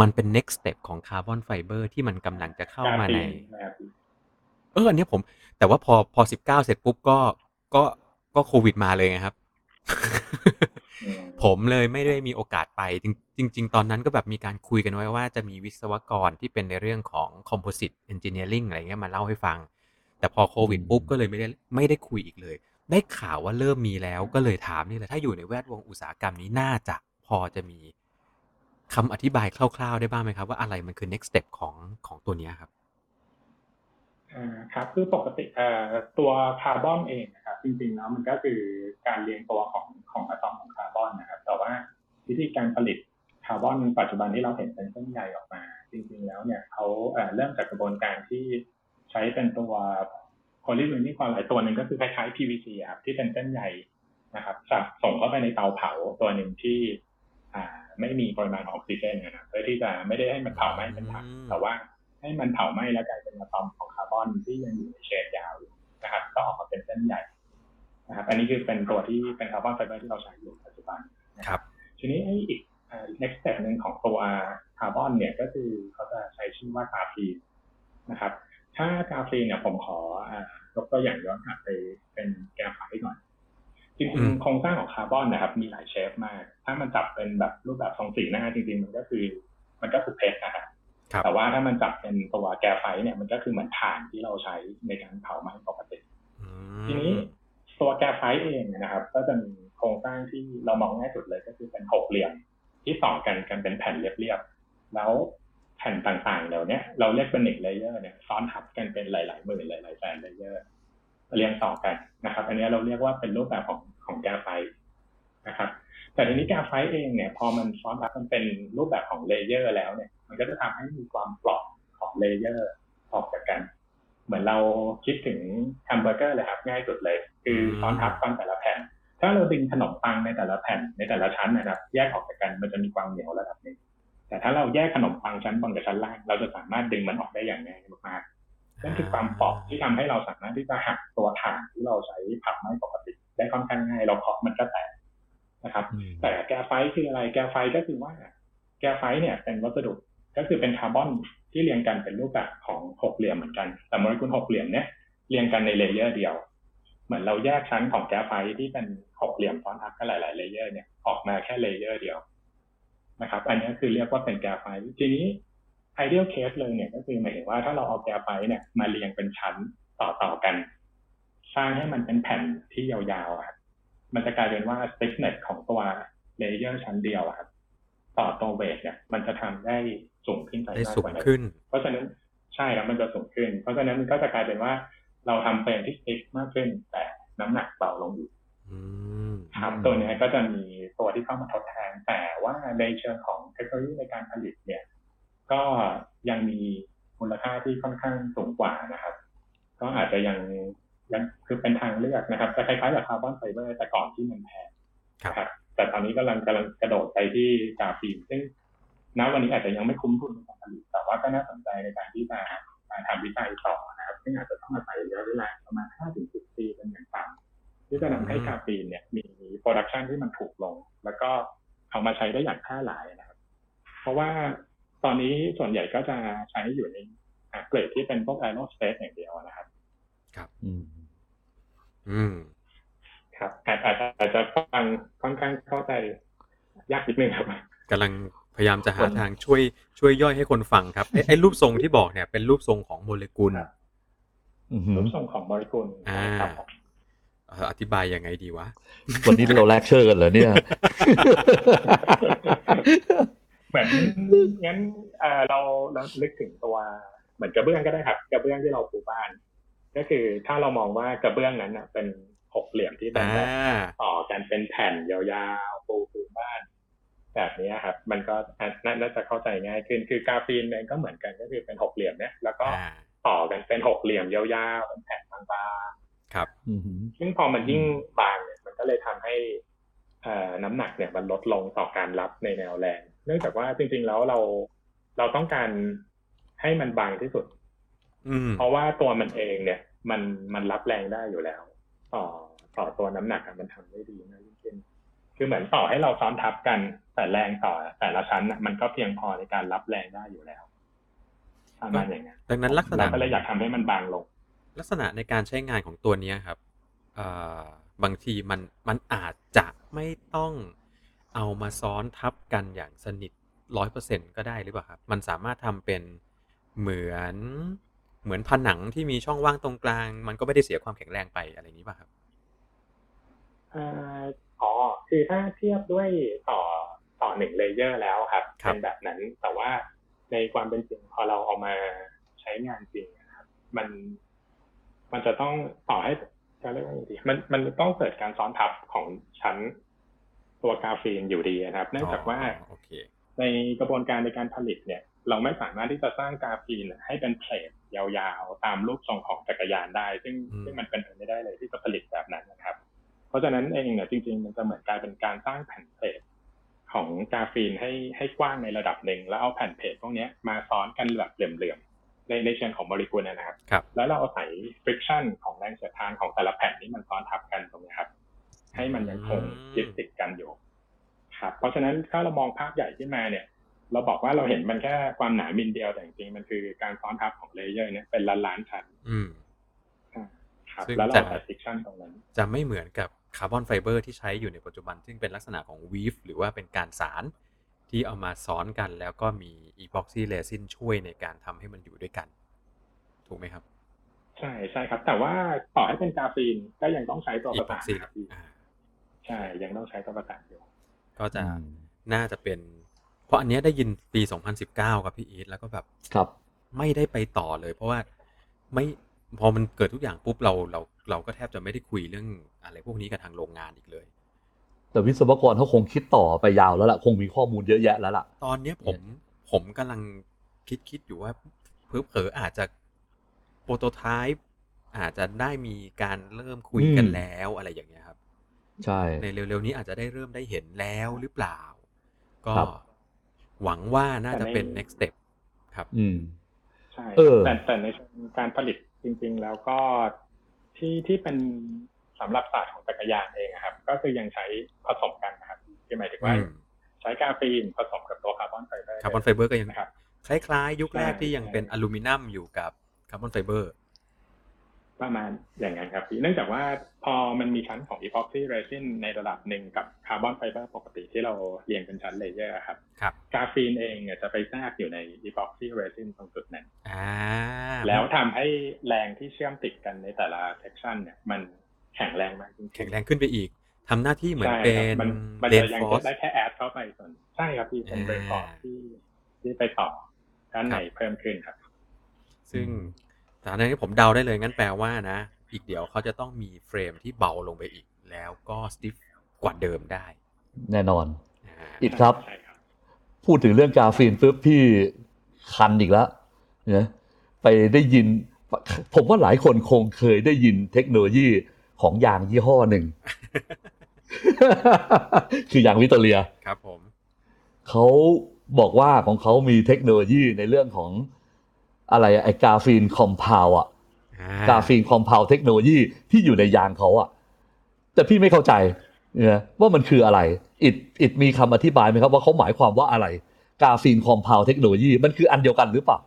มันเป็น next step ของคาร์บอนไฟเบอร์ที่มันกำลังจะเข้ามาใน เอออันนี้ผม แต่ว่าพอพอ 19 เสร็จปุ๊บก็ก็ก็โควิดมาเลยไงครับ ผมเลยไม่ได้มีโอกาสไปจริงจริง ๆ ตอนนั้นก็แบบมีการคุยกันไว้ว่าจะมีวิศวกรที่เป็นในเรื่องของ composite engineering อะไรเงี้ยมาเล่าให้ฟัง แต่พอโควิดปุ๊บก็เลยไม่ได้ไม่ได้คุยอีกเลย ได้ข่าวว่าเริ่มมีแล้วก็เลยถามนี่แหละถ้าอยู่ในแวดวงอุตสาหกรรมนี้น่าจะพอจะมีคำอธิบายคร่าว ๆ ได้บ้างไหมครับ ว่าอะไรมันคือ next step ของของตัวเนี้ยครับ อ่าครับคือปกติเอ่อตัวคาร์บอนเองนะครับจริงๆแล้วมันก็คือการเรียงตัวของของอะตอมของคาร์บอนนะครับ แต่ว่าวิธีการผลิตคาร์บอนปัจจุบันที่เราเห็นเป็นเส้นใยออกมา จริงๆแล้วเนี่ยเขาเอ่อเริ่มจากกระบวนการที่ใช้เป็นตัวโพลีวินิคอลหลายตัวหนึ่งก็คือคล้ายๆ PVC อะครับที่เป็นเส้นใยนะครับสับส่งเข้าไปในเตาเผาตัวหนึ่งที่อ่าไม่มีปริมาณออกซิเจนนะครับเพื่อที่จะไม่ได้ให้มันเผาไหม้เป็นถังอืมแต่ว่า ให้มันเผาไหม้แล้วกลายเป็นอะตอมของคาร์บอนที่ยังอยู่ใน chain ยาวอยู่นะครับ ก็ออกมาเป็นเส้นใหญ่นะครับอันนี้คือเป็นตัวที่เป็นคาร์บอนไฟเบอร์ที่เราใช้อยู่ปัจจุบันนะคครัรับบทีนี้ไอ้อีกเอ่อ next step หนึ่งของตัวคาร์บอนเนี่ยก็คือเขาจะใช้ชื่อว่ากราฟีนนะครับ ถ้ากราฟีนเนี่ยผมขออ่ายกตัวอย่างย้อนกลับไปเป็นแกรไฟต์ก่อนจริงๆ อืมโครงสร้างของคาร์บอนนะครับ มีหลาย shape มาก ถ้ามันจับเป็นแบบรูปแบบทรงสี่หน้าจริงๆ มันก็คือ มันก็คือเพชรนะครับครับ แต่ว่าถ้ามันจับเป็นตัวแกรไฟต์เนี่ยมันก็คือเหมือนถ่านที่เราใช้ในการเผาไหม้ปกติอืม ทีนี้ตัวแกรไฟต์เองนะครับ ก็จะมีโครงสร้างที่เรามองง่ายสุดเลยก็คือเป็นหกเหลี่ยมที่ต่อกันกันเป็นแผ่นเรียบๆแล้วแผ่นต่างๆเหล่าเนี้ยเราเรียกเป็นหนึ่ง layer เนี่ยซ้อนทับกันเป็นหลายๆหมื่นหลายๆแสน layer เรียงต่อกันนะครับ อันนี้เราเรียกว่าเป็นรูปแบบของของแกรไฟต์นะครับ แต่ทีนี้แกรไฟต์เองเนี่ย พอมันซ้อนทับมันเป็นรูปแบบของ layer แล้วเนี่ย มันก็จะทำให้มีความเปราะของ layer ออกจากกัน เหมือนเราคิดถึงแฮมเบอร์เกอร์เลยครับง่ายสุดเลย คือซ้อนทับกันแต่ละแผ่น ถ้าเราดึงขนมปังในแต่ละแผ่นในแต่ละชั้นนะครับ แยกออกจากกันมันจะมีความเหนียวระดับหนึ่งแต่ถ้าเราแยกขนมปังชั้นบนกับชั้นล่าง เราจะสามารถดึงมันออกได้อย่างง่ายมากๆนั่นคือความเปราะที่ทำให้เราสามารถที่จะหักตัวถ่านที่เราใช้เผาไหม้ปกติ ได้ค่อนข้างง่ายเราเคาะมันก็แตกนะครับอืมแต่แกรไฟต์คืออะไรแกรไฟต์ก็คือว่า แกรไฟต์เนี่ยเป็นวัสดุ ก็คือเป็นคาร์บอนที่เรียงกันเป็นรูปแบบของหกเหลี่ยมเหมือนกัน แต่โมเลกุลหกเหลี่ยมเนี่ยเรียงกันใน layer เดียว เหมือนเราแยกชั้นของแกรไฟต์ที่เป็นหกเหลี่ยมซ้อนทับกันหลาย ๆ layer เนี่ยออกมาแค่ layer เดียวนะครับ อันนี้คือเรียกว่าเป็นกราฟีนทีนี้ ideal case เลยเนี่ยก็คือหมายถึงว่าถ้าเราเอากราฟีนเนี่ยมาเรียงเป็นชั้นต่อๆกัน สร้างให้มันเป็นแผ่นที่ยาวๆครับมันจะกลายเป็นว่า thickness ของตัวเลเยอร์ชั้นเดียวครับต่อตัวเวทเนี่ยมันจะทำได้ สูงขึ้นไปได้มากสูกงว่านั้นขึ้น เพราะฉะนั้นใช่ครับมันจะสูงขึ้น เพราะฉะนั้นมันก็จะกลายเป็นว่า เราทำเฟรมที่ thick มากขึ้น แต่น้ำหนักเบาลงอยู่อืมครับอืมตัวเนี้ยก็จะมีตัวที่เข้ามาทดแทนแต่ว่าในเชิงของเทคโนโลยีในการผลิตเนี่ย ก็ยังมีมูลค่าที่ค่อนข้างสูงกว่านะครับ ก็อาจจะยังยังคือเป็นทางเลือกนะครับจะคล้ายๆกับคาร์บอนไฟเบอร์แต่ก่อนที่มันแพงครับนะครับแต่ตอนนี้กำลังกำลังกระโดดไปที่กราฟีนซึ่ง ณวันนี้อาจจะยังไม่คุ้มทุนในการผลิตแต่ว่าก็น่าสนใจในการที่จะมาทำวิจัยต่อนะครับซึ่งอาจจะต้องอาศัยระยะเวลาประมาณ 5-10 ปีเป็นอย่างต่ำที่จะนำให้กราฟีนเนี่ยมี production ที่มันถูกลง แล้วก็เอามาใช้ได้อย่างแพร่หลายนะครับ เพราะว่าตอนนี้ส่วนใหญ่ก็จะใช้อยู่ในอะเกรดที่เป็นพวก aerospace อย่างเดียวนะครับอืม อืม ครับอาจอาจจะอาจจะฟังค่อนข้างเข้าใจยากนิดนึงครับกำลัง พยายามจะหาคนทางช่วยช่วยย่อยให้คนฟังครับไอ้ไอ้รูปทรงที่บอกเนี่ยเป็นรูปทรงของโมเลกุลครับอือหือรูปทรงของโมเลกุลอ่าครับผมเอ่ออธิบายยังไงดีวะ วันนี้เราแลกเชอร์กันเหรอเนี่ยเหมือนงั้นเอ่อเราเราลึกถึงตัวเหมือนกระเบื้องก็ได้ครับกระเบื้องที่เราปูบ้าน ก็คือถ้าเรามองว่ากระเบื้องนั้นน่ะเป็นหกเหลี่ยมที่เป็นอ่าแบบต่อกันเป็นแผ่นยาวๆปูพื้นบ้าน แบบนี้ครับ มันก็น่าน่าจะเข้าใจง่ายขึ้นคือกราฟีนเองก็เหมือนกันก็คือเป็นหกเหลี่ยมเนี่ยแล้วก็อ่าต่อกันเป็นหกเหลี่ยมยาวๆเป็นแผ่นบางครับอือหือๆซึ่งพอมันยิ่งบางเนี่ยมันก็เลยทำให้เอ่อน้ำหนักเนี่ยมันลดลงต่อการรับในแนวแรง เนื่องจากว่าจริง ๆ แล้วเราเราต้องการให้มันบางที่สุดอืมเพราะว่าตัวมันเองเนี่ย มันมันรับแรงได้อยู่แล้ว ต่อต่อตัวน้ำหนักอะมันทำได้ดีมากยิ่งขึ้น คือเหมือนต่อให้เราซ้อนทับกัน แต่แรงต่อ แต่ละชั้นอะมันก็เพียงพอในการรับแรงได้อยู่แล้วประมาณอย่างนั้นดังนั้นลักษณะเราก็เลยอยากทำให้มันบางลง ลักษณะในการใช้งานของตัวเนี้ยครับเอ่อบางทีมันมันอาจจะไม่ต้องเอามาซ้อนทับกันอย่างสนิทร้อยเปอร์เซ็นก็ได้หรือเปล่าครับ มันสามารถทำเป็นเหมือนเหมือนผนังที่มีช่องว่างตรงกลาง มันก็ไม่ได้เสียความแข็งแรงไปอะไรอย่างนี้ป่ะครับเอ่ออ๋อคือถ้าเทียบด้วยต่อต่อหนึ่งเลเยอร์แล้วครับครับเป็นแบบนั้นแต่ว่าในความเป็นจริงพอเราเอามาใช้งานจริงนะครับ มันมันจะต้องต่อให้จะเรียกว่าไงดีมันมันต้องเกิดการซ้อนทับของชั้นตัวกราฟีนอยู่ดีนะครับ เนื่องจากว่าโอเคในกระบวนการในการผลิตเนี่ย เราไม่สามารถที่จะสร้างกราฟีนให้เป็นเพลทยาวๆ ตามรูปทรงของจักรยานได้ ซึ่งอืมซึ่งมันเป็นไปไม่ได้เลยที่จะผลิตแบบนั้นนะครับเพ เพราะฉะนั้นเองเนี่ยจริง ๆ มันจะเหมือนกลายเป็นการสร้างแผ่น plate ของกราฟีนให้ให้กว้างในระดับหนึ่งแล้วเอาแผ่น plate พวกเนี้ยมาซ้อนกันแบบเหลื่อมในในเชิงของโมเลกุลนะครับครับแล้วเราอาศัย friction ของแรงเสียดทานของแต่ละแผ่นนี้มันซ้อนทับกันตรงนี้ครับ ให้มันยังคงยึดติดกันอยู่ครับเพราะฉะนั้นถ้าเรามองภาพใหญ่ขึ้นมาเนี่ย เราบอกว่าเราเห็นมันแค่ความหนามิลเดียวแต่จริงๆมันคือการซ้อนทับของ layer เนี่ยเป็นล้านล้านๆชั้นอืมครับซึ่งแล้วเราจะใส่ friction ตรงนั้น จะไม่เหมือนกับ คาร์บอนไฟเบอร์ที่ใช้อยู่ในปัจจุบัน ซึ่งเป็นลักษณะของ weave หรือว่าเป็นการสานที่เอามาซ้อนกันแล้วก็มี epoxy resin ช่วยในการทำให้มันอยู่ด้วยกัน ถูกไหมครับ ใช่ใช่ครับ แต่ว่าต่อให้เป็นกราฟีนก็ยังต้องใช้ตัวประพ็อกสาน epoxy ครับพี่อ่าใช่ยังต้องใช้ตัวประสานอยู่ ก็จะอืมน่าจะเป็น เพราะอันเนี้ยได้ยินปี 2019 ครับพี่อีทแล้วก็แบบครับ ไม่ได้ไปต่อเลย เพราะว่าไม่ พอมันเกิดทุกอย่างปุ๊บเราเราเราก็แทบจะไม่ได้คุยเรื่องอะไรพวกนี้กับทางโรงงานอีกเลย แต่วิศวกรเขาคงคิดต่อไปยาวแล้วล่ะ คงมีข้อมูลเยอะแยะแล้วล่ะ ตอนเนี้ยผมผมกำลังคิดคิดอยู่ว่าเผลอๆอาจจะโปรโตไทป์อาจจะได้มีการเริ่มคุยกันอืมแล้วอะไรอย่างเงี้ยครับ ใช่ ในเร็วๆนี้อาจจะได้เริ่มได้เห็นแล้วหรือเปล่า ก็ครับหวังว่าน่าจะเป็นแต่ใน next step ครับ อืมใช่เออแต่แต่ในเชิงการผลิต จริงๆแล้วก็ที่ที่เป็นสำหรับศาสตร์ของจักรยานเองอะครับ ก็คือยังใช้ผสมกันนะครับคือหมายถึงว่าอืมใช้กราฟีนผสมกับตัวคาร์บอนไฟเบอร์คาร์บอนไฟเบอร์ก็ยังนะครับคล้ายๆ ยุคแรกใช่ที่ยังใช่เป็นอลูมิเนียมอยู่กับคาร์บอนไฟเบอร์ ประมาณอย่างนั้นครับพี่เนื่องจากว่าพอมันมีชั้นของ epoxy resin ในระดับหนึ่งกับคาร์บอนไฟเบอร์ปกติที่เราเรียงเป็นชั้นเลเยอร์ครับครับกราฟีนเองเนี่ยจะไปแทรกอยู่ใน epoxy resin ตรงจุดนั้นอ่าแล้วทำให้แรงที่เชื่อมติดกันในแต่ละ section เนี่ยมันแข็งแรงมากจริงๆแข็งแรงขึ้นไปอีกทำหน้าที่เหมือนใช่เป็ครับนมันมันเรจะนยังฟอจะสได้แค่แอดเข้าไปส่วนใช่ครับพี่เป็นอ่าเรนฟอร์ที่ที่ไปต่อด้านในเพิ่มขึ้นครับ ซึ่ง ฐานะนี้ผมเดาได้เลยงั้นแปลว่านะ อีกเดี๋ยวเขาจะต้องมีเฟรมที่เบาลงไปอีก แล้วก็สติฟกว่าเดิมได้ แน่นอนอ่าอิดครับใช่ครับ พูดถึงเรื่องกราฟีนปุ๊บพี่คันอีกแล้วเนี่ยไปได้ยิน ผมว่าหลายคนคงเคยได้ยินเทคโนโลยีของยางยี่ห้อหนึ่ง คือยาง Vittoria ครับผมเขาบอกว่าของเขามีเทคโนโลยีในเรื่องของ อะไรอะไอ graphene compound อะอ่า graphene compound technologyที่อยู่ในยางเขาอะแต่พี่ไม่เข้าใจเนี่ยว่ามันคืออะไรอิดอิดมีคำอธิบายไหมครับว่าเขาหมายความว่าอะไรกราฟีนคอมเพลเทคโนโลยีมันคืออันเดียวกันหรือเปล่า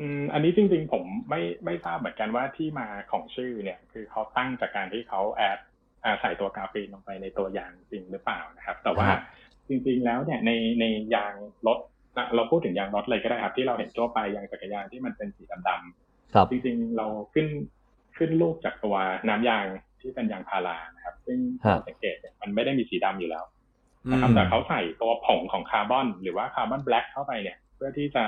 อืมอันนี้จริง ๆ ผมไม่ไม่ทราบเหมือนกันว่าที่มาของชื่อเนี่ย คือเขาตั้งจากการที่เขาแอดอ่าใส่ตัวกราฟีนลงไปในตัวยางจริงหรือเปล่านะครับ แต่ว่าครับจริง ๆ แล้วเนี่ยในในยางรถนะ เราพูดถึงยางรถเลยก็ได้ครับที่เราเห็นทั่วไปยางจักรยานที่มันเป็นสีดำๆครับจริงๆเราขึ้นขึ้นรูปจากตัวน้ำยางที่เป็นยางพารานะครับ ซึ่งฮะสังเกตเนี่ยมันไม่ได้มีสีดำอยู่แล้วอืนะครับมแต่เขาใส่ตัวผงของคาร์บอน หรือว่าคาร์บอนแบล็กเข้าไปเนี่ย เพื่อที่จะ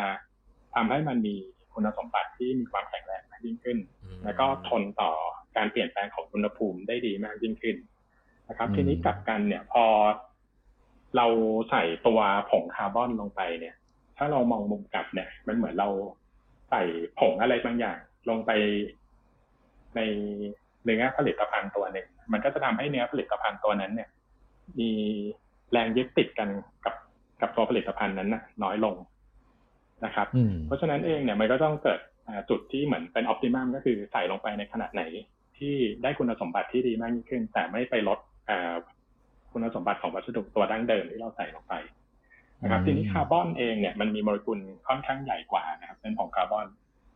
ทำให้มันมีคุณสมบัติที่มีความแข็งแรงมากยิ่งขึ้น แล้วก็ทนต่อการเปลี่ยนแปลงของอุณหภูมิได้ดีมากยิ่งขึ้นนะครับอืมทีนี้กลับกันเนี่ยพอ เราใส่ตัวผงคาร์บอนลงไปเนี่ย ถ้าเรามองมุมกลับเนี่ย มันเหมือนเราใส่ผงอะไรบางอย่าง ลงไปในเนื้อผลิตภัณฑ์ตัวหนึ่งมันก็จะทำให้เนื้อผลิตภัณฑ์ตัวนั้น เนี่ย มีแรงยึดติดกันกับกับตัวผลิตภัณฑ์นั้นนะน้อยลงนะครับอืมเพราะฉะนั้นเองเนี่ยมันก็ต้องเกิดอ่าจุดที่เหมือนเป็นออ t ติมัมก็คือใส่ลงไปในขนาดไหน ที่ได้คุณสมบัติที่ดีมากยิ่งขึ้น แต่ไม่ไปลดอ่า คุณสมบัติของวัสดุตัวดั้งเดิมที่เราใส่ลงไปนะครับอืมทีนี้คาร์บอนเองเนี่ยมันมีโมเลกุลค่อนข้างใหญ่กว่านะครับเป็นของคาร์บอน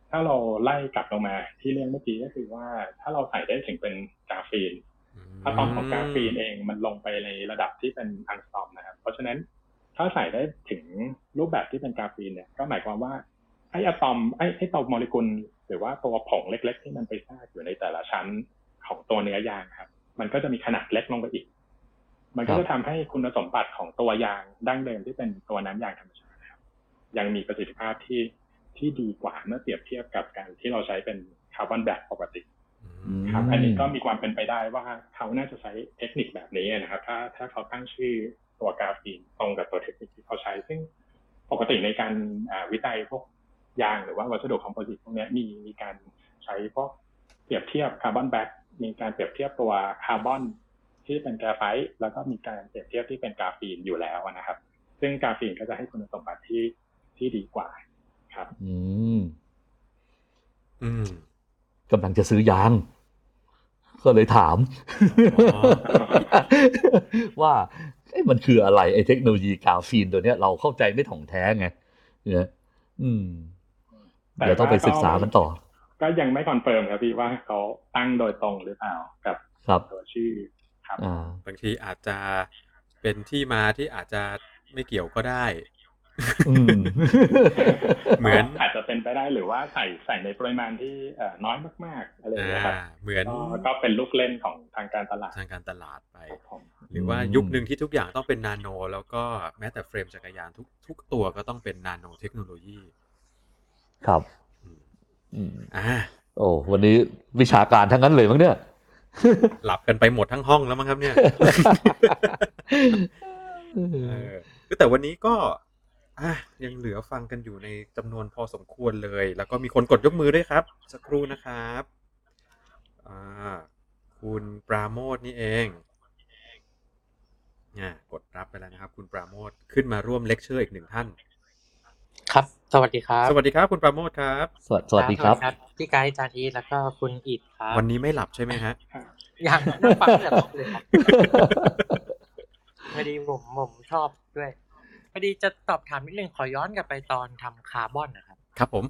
ถ้าเราไล่กลับลงมาที่เรื่องเมื่อกี้ก็คือว่าถ้าเราใส่ได้ถึงเป็นกราฟีนอะตอมของกราฟีนเองมันลงไปในระดับที่เป็นอังสตรอมนะครับ เพราะฉะนั้นถ้าใส่ได้ถึงรูปแบบที่เป็นกราฟีนเนี่ย ก็หมายความว่าไอ้อะตอมไอ้ไอ้ตัวโมเลกุล หรือว่าตัวผงเล็ก ๆ ที่มันไปแทรกอยู่ในแต่ละชั้นของตัวเนื้อยางครับ มันก็จะมีขนาดเล็กลงไปอีก มันก็ครับจะทำให้คุณสมบัติของตัวยางดั้งเดิมที่เป็นตัวน้ำยางธรรมชาตินะครับยังมีประสิทธิภาพที่ที่ดีกว่าเมื่อเปรียบเทียบกับการที่เราใช้เป็นคาร์บอนแบล็กปกติอืมครับอันนี้ก็มีความเป็นไปได้ว่าเขาน่าจะใช้เทคนิคแบบนี้นะครับ ถ้าถ้าเขาตั้งชื่อตัวกราฟีนตรงกับตัวเทคนิคที่เขาใช้ ซึ่งปกติในการอ่าวิจัยพวกยางหรือว่าวัสดุคอมโพสิตพวกเนี้ยมีมีการใช้พวกเปรียบเทียบ carbon black มีการเปรียบเทียบตัวคาร์บอน ที่เป็นกราไฟต์แล้วก็มีการเปรียบเทียบที่เป็นกราฟีนอยู่แล้วนะครับ ซึ่งกราฟีนก็จะให้คุณสมบัติที่ที่ดีกว่าครับ อืม อืมกำลังจะซื้อยาง ก็เลยถามอ๋อว่าเอ๊ะมันคืออะไรไอ้เทคโนโลยีกราฟีนตัวเนี้ย เราเข้าใจไม่ถ่องแท้ไงเนี่ยอืมแต่เดี๋ยวต้องไปว่าก็ศึกษามันต่อ ก็ยังไม่ confirm ครับพี่ว่าเขาตั้งโดยตรงหรือเปล่ากับครับตัวชื่อ ครับอ่าบางทีอาจจะเป็นที่มาที่อาจจะไม่เกี่ยวก็ได้อืมเหมือนอาจจะเป็นไปได้หรือว่าใส่ใส่ในปริมาณที่เอ่อน้อยมากๆอะไรอย่างเงี้ยครับอ่าเหมือนก็ก็เป็นลูกเล่นของทางการตลาดทางการตลาดไปครับผมหรือว่าอืมยุคหนึ่งที่ทุกอย่างต้องเป็นนาโน แล้วก็แม้แต่เฟรมจักรยานทุกทุกตัวก็ต้องเป็นนาโนเทคโนโลยี ครับอืมอืมอ่าโอ้วันนี้วิชาการทั้งนั้นเลยมั้งเนี่ย หลับกันไปหมดทั้งห้องแล้วมั้งครับเนี่ยเออแต่วันนี้ก็อะยังเหลือฟังกันอยู่ในจำนวนพอสมควรเลย แล้วก็มีคนกดยกมือด้วยครับ สักครู่นะครับอ่าคุณปราโมทนี่เองเนี่ยกดรับไปแล้วนะครับ คุณปราโมทขึ้นมาร่วมเลคเชอร์อีกหนึ่งท่าน ครับ สวัสดีครับ สวัสดีครับ คุณปราโมทครับ สวัสสวัสดีครับพี่ไกด์จาทีแล้วก็คุณอิดครับ วันนี้ไม่หลับใช่ไหมฮะยังนั่งฟังตั้งแต่ต้นเลยครับพอดีผมผมชอบด้วยพอดีจะสอบถามนิดนึงขอย้อนกลับไปตอนทำคาร์บอนนะครับ ครับผม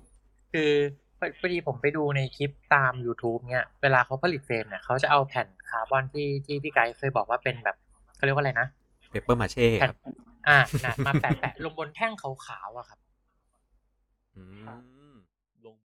คือพอพอดีผมไปดูในคลิปตาม YouTube เนี่ยเวลาเขาผลิต frame เนี่ยเขาจะเอาแผ่นคาร์บอนที่ที่พี่ไกด์เคยบอกว่าเป็นแบบเขาเรียกว่าอะไรนะเปเปอร์มาเช่ครับอ่านะมาแปะแปะลงบนแท่งขาวๆอะครับ อืม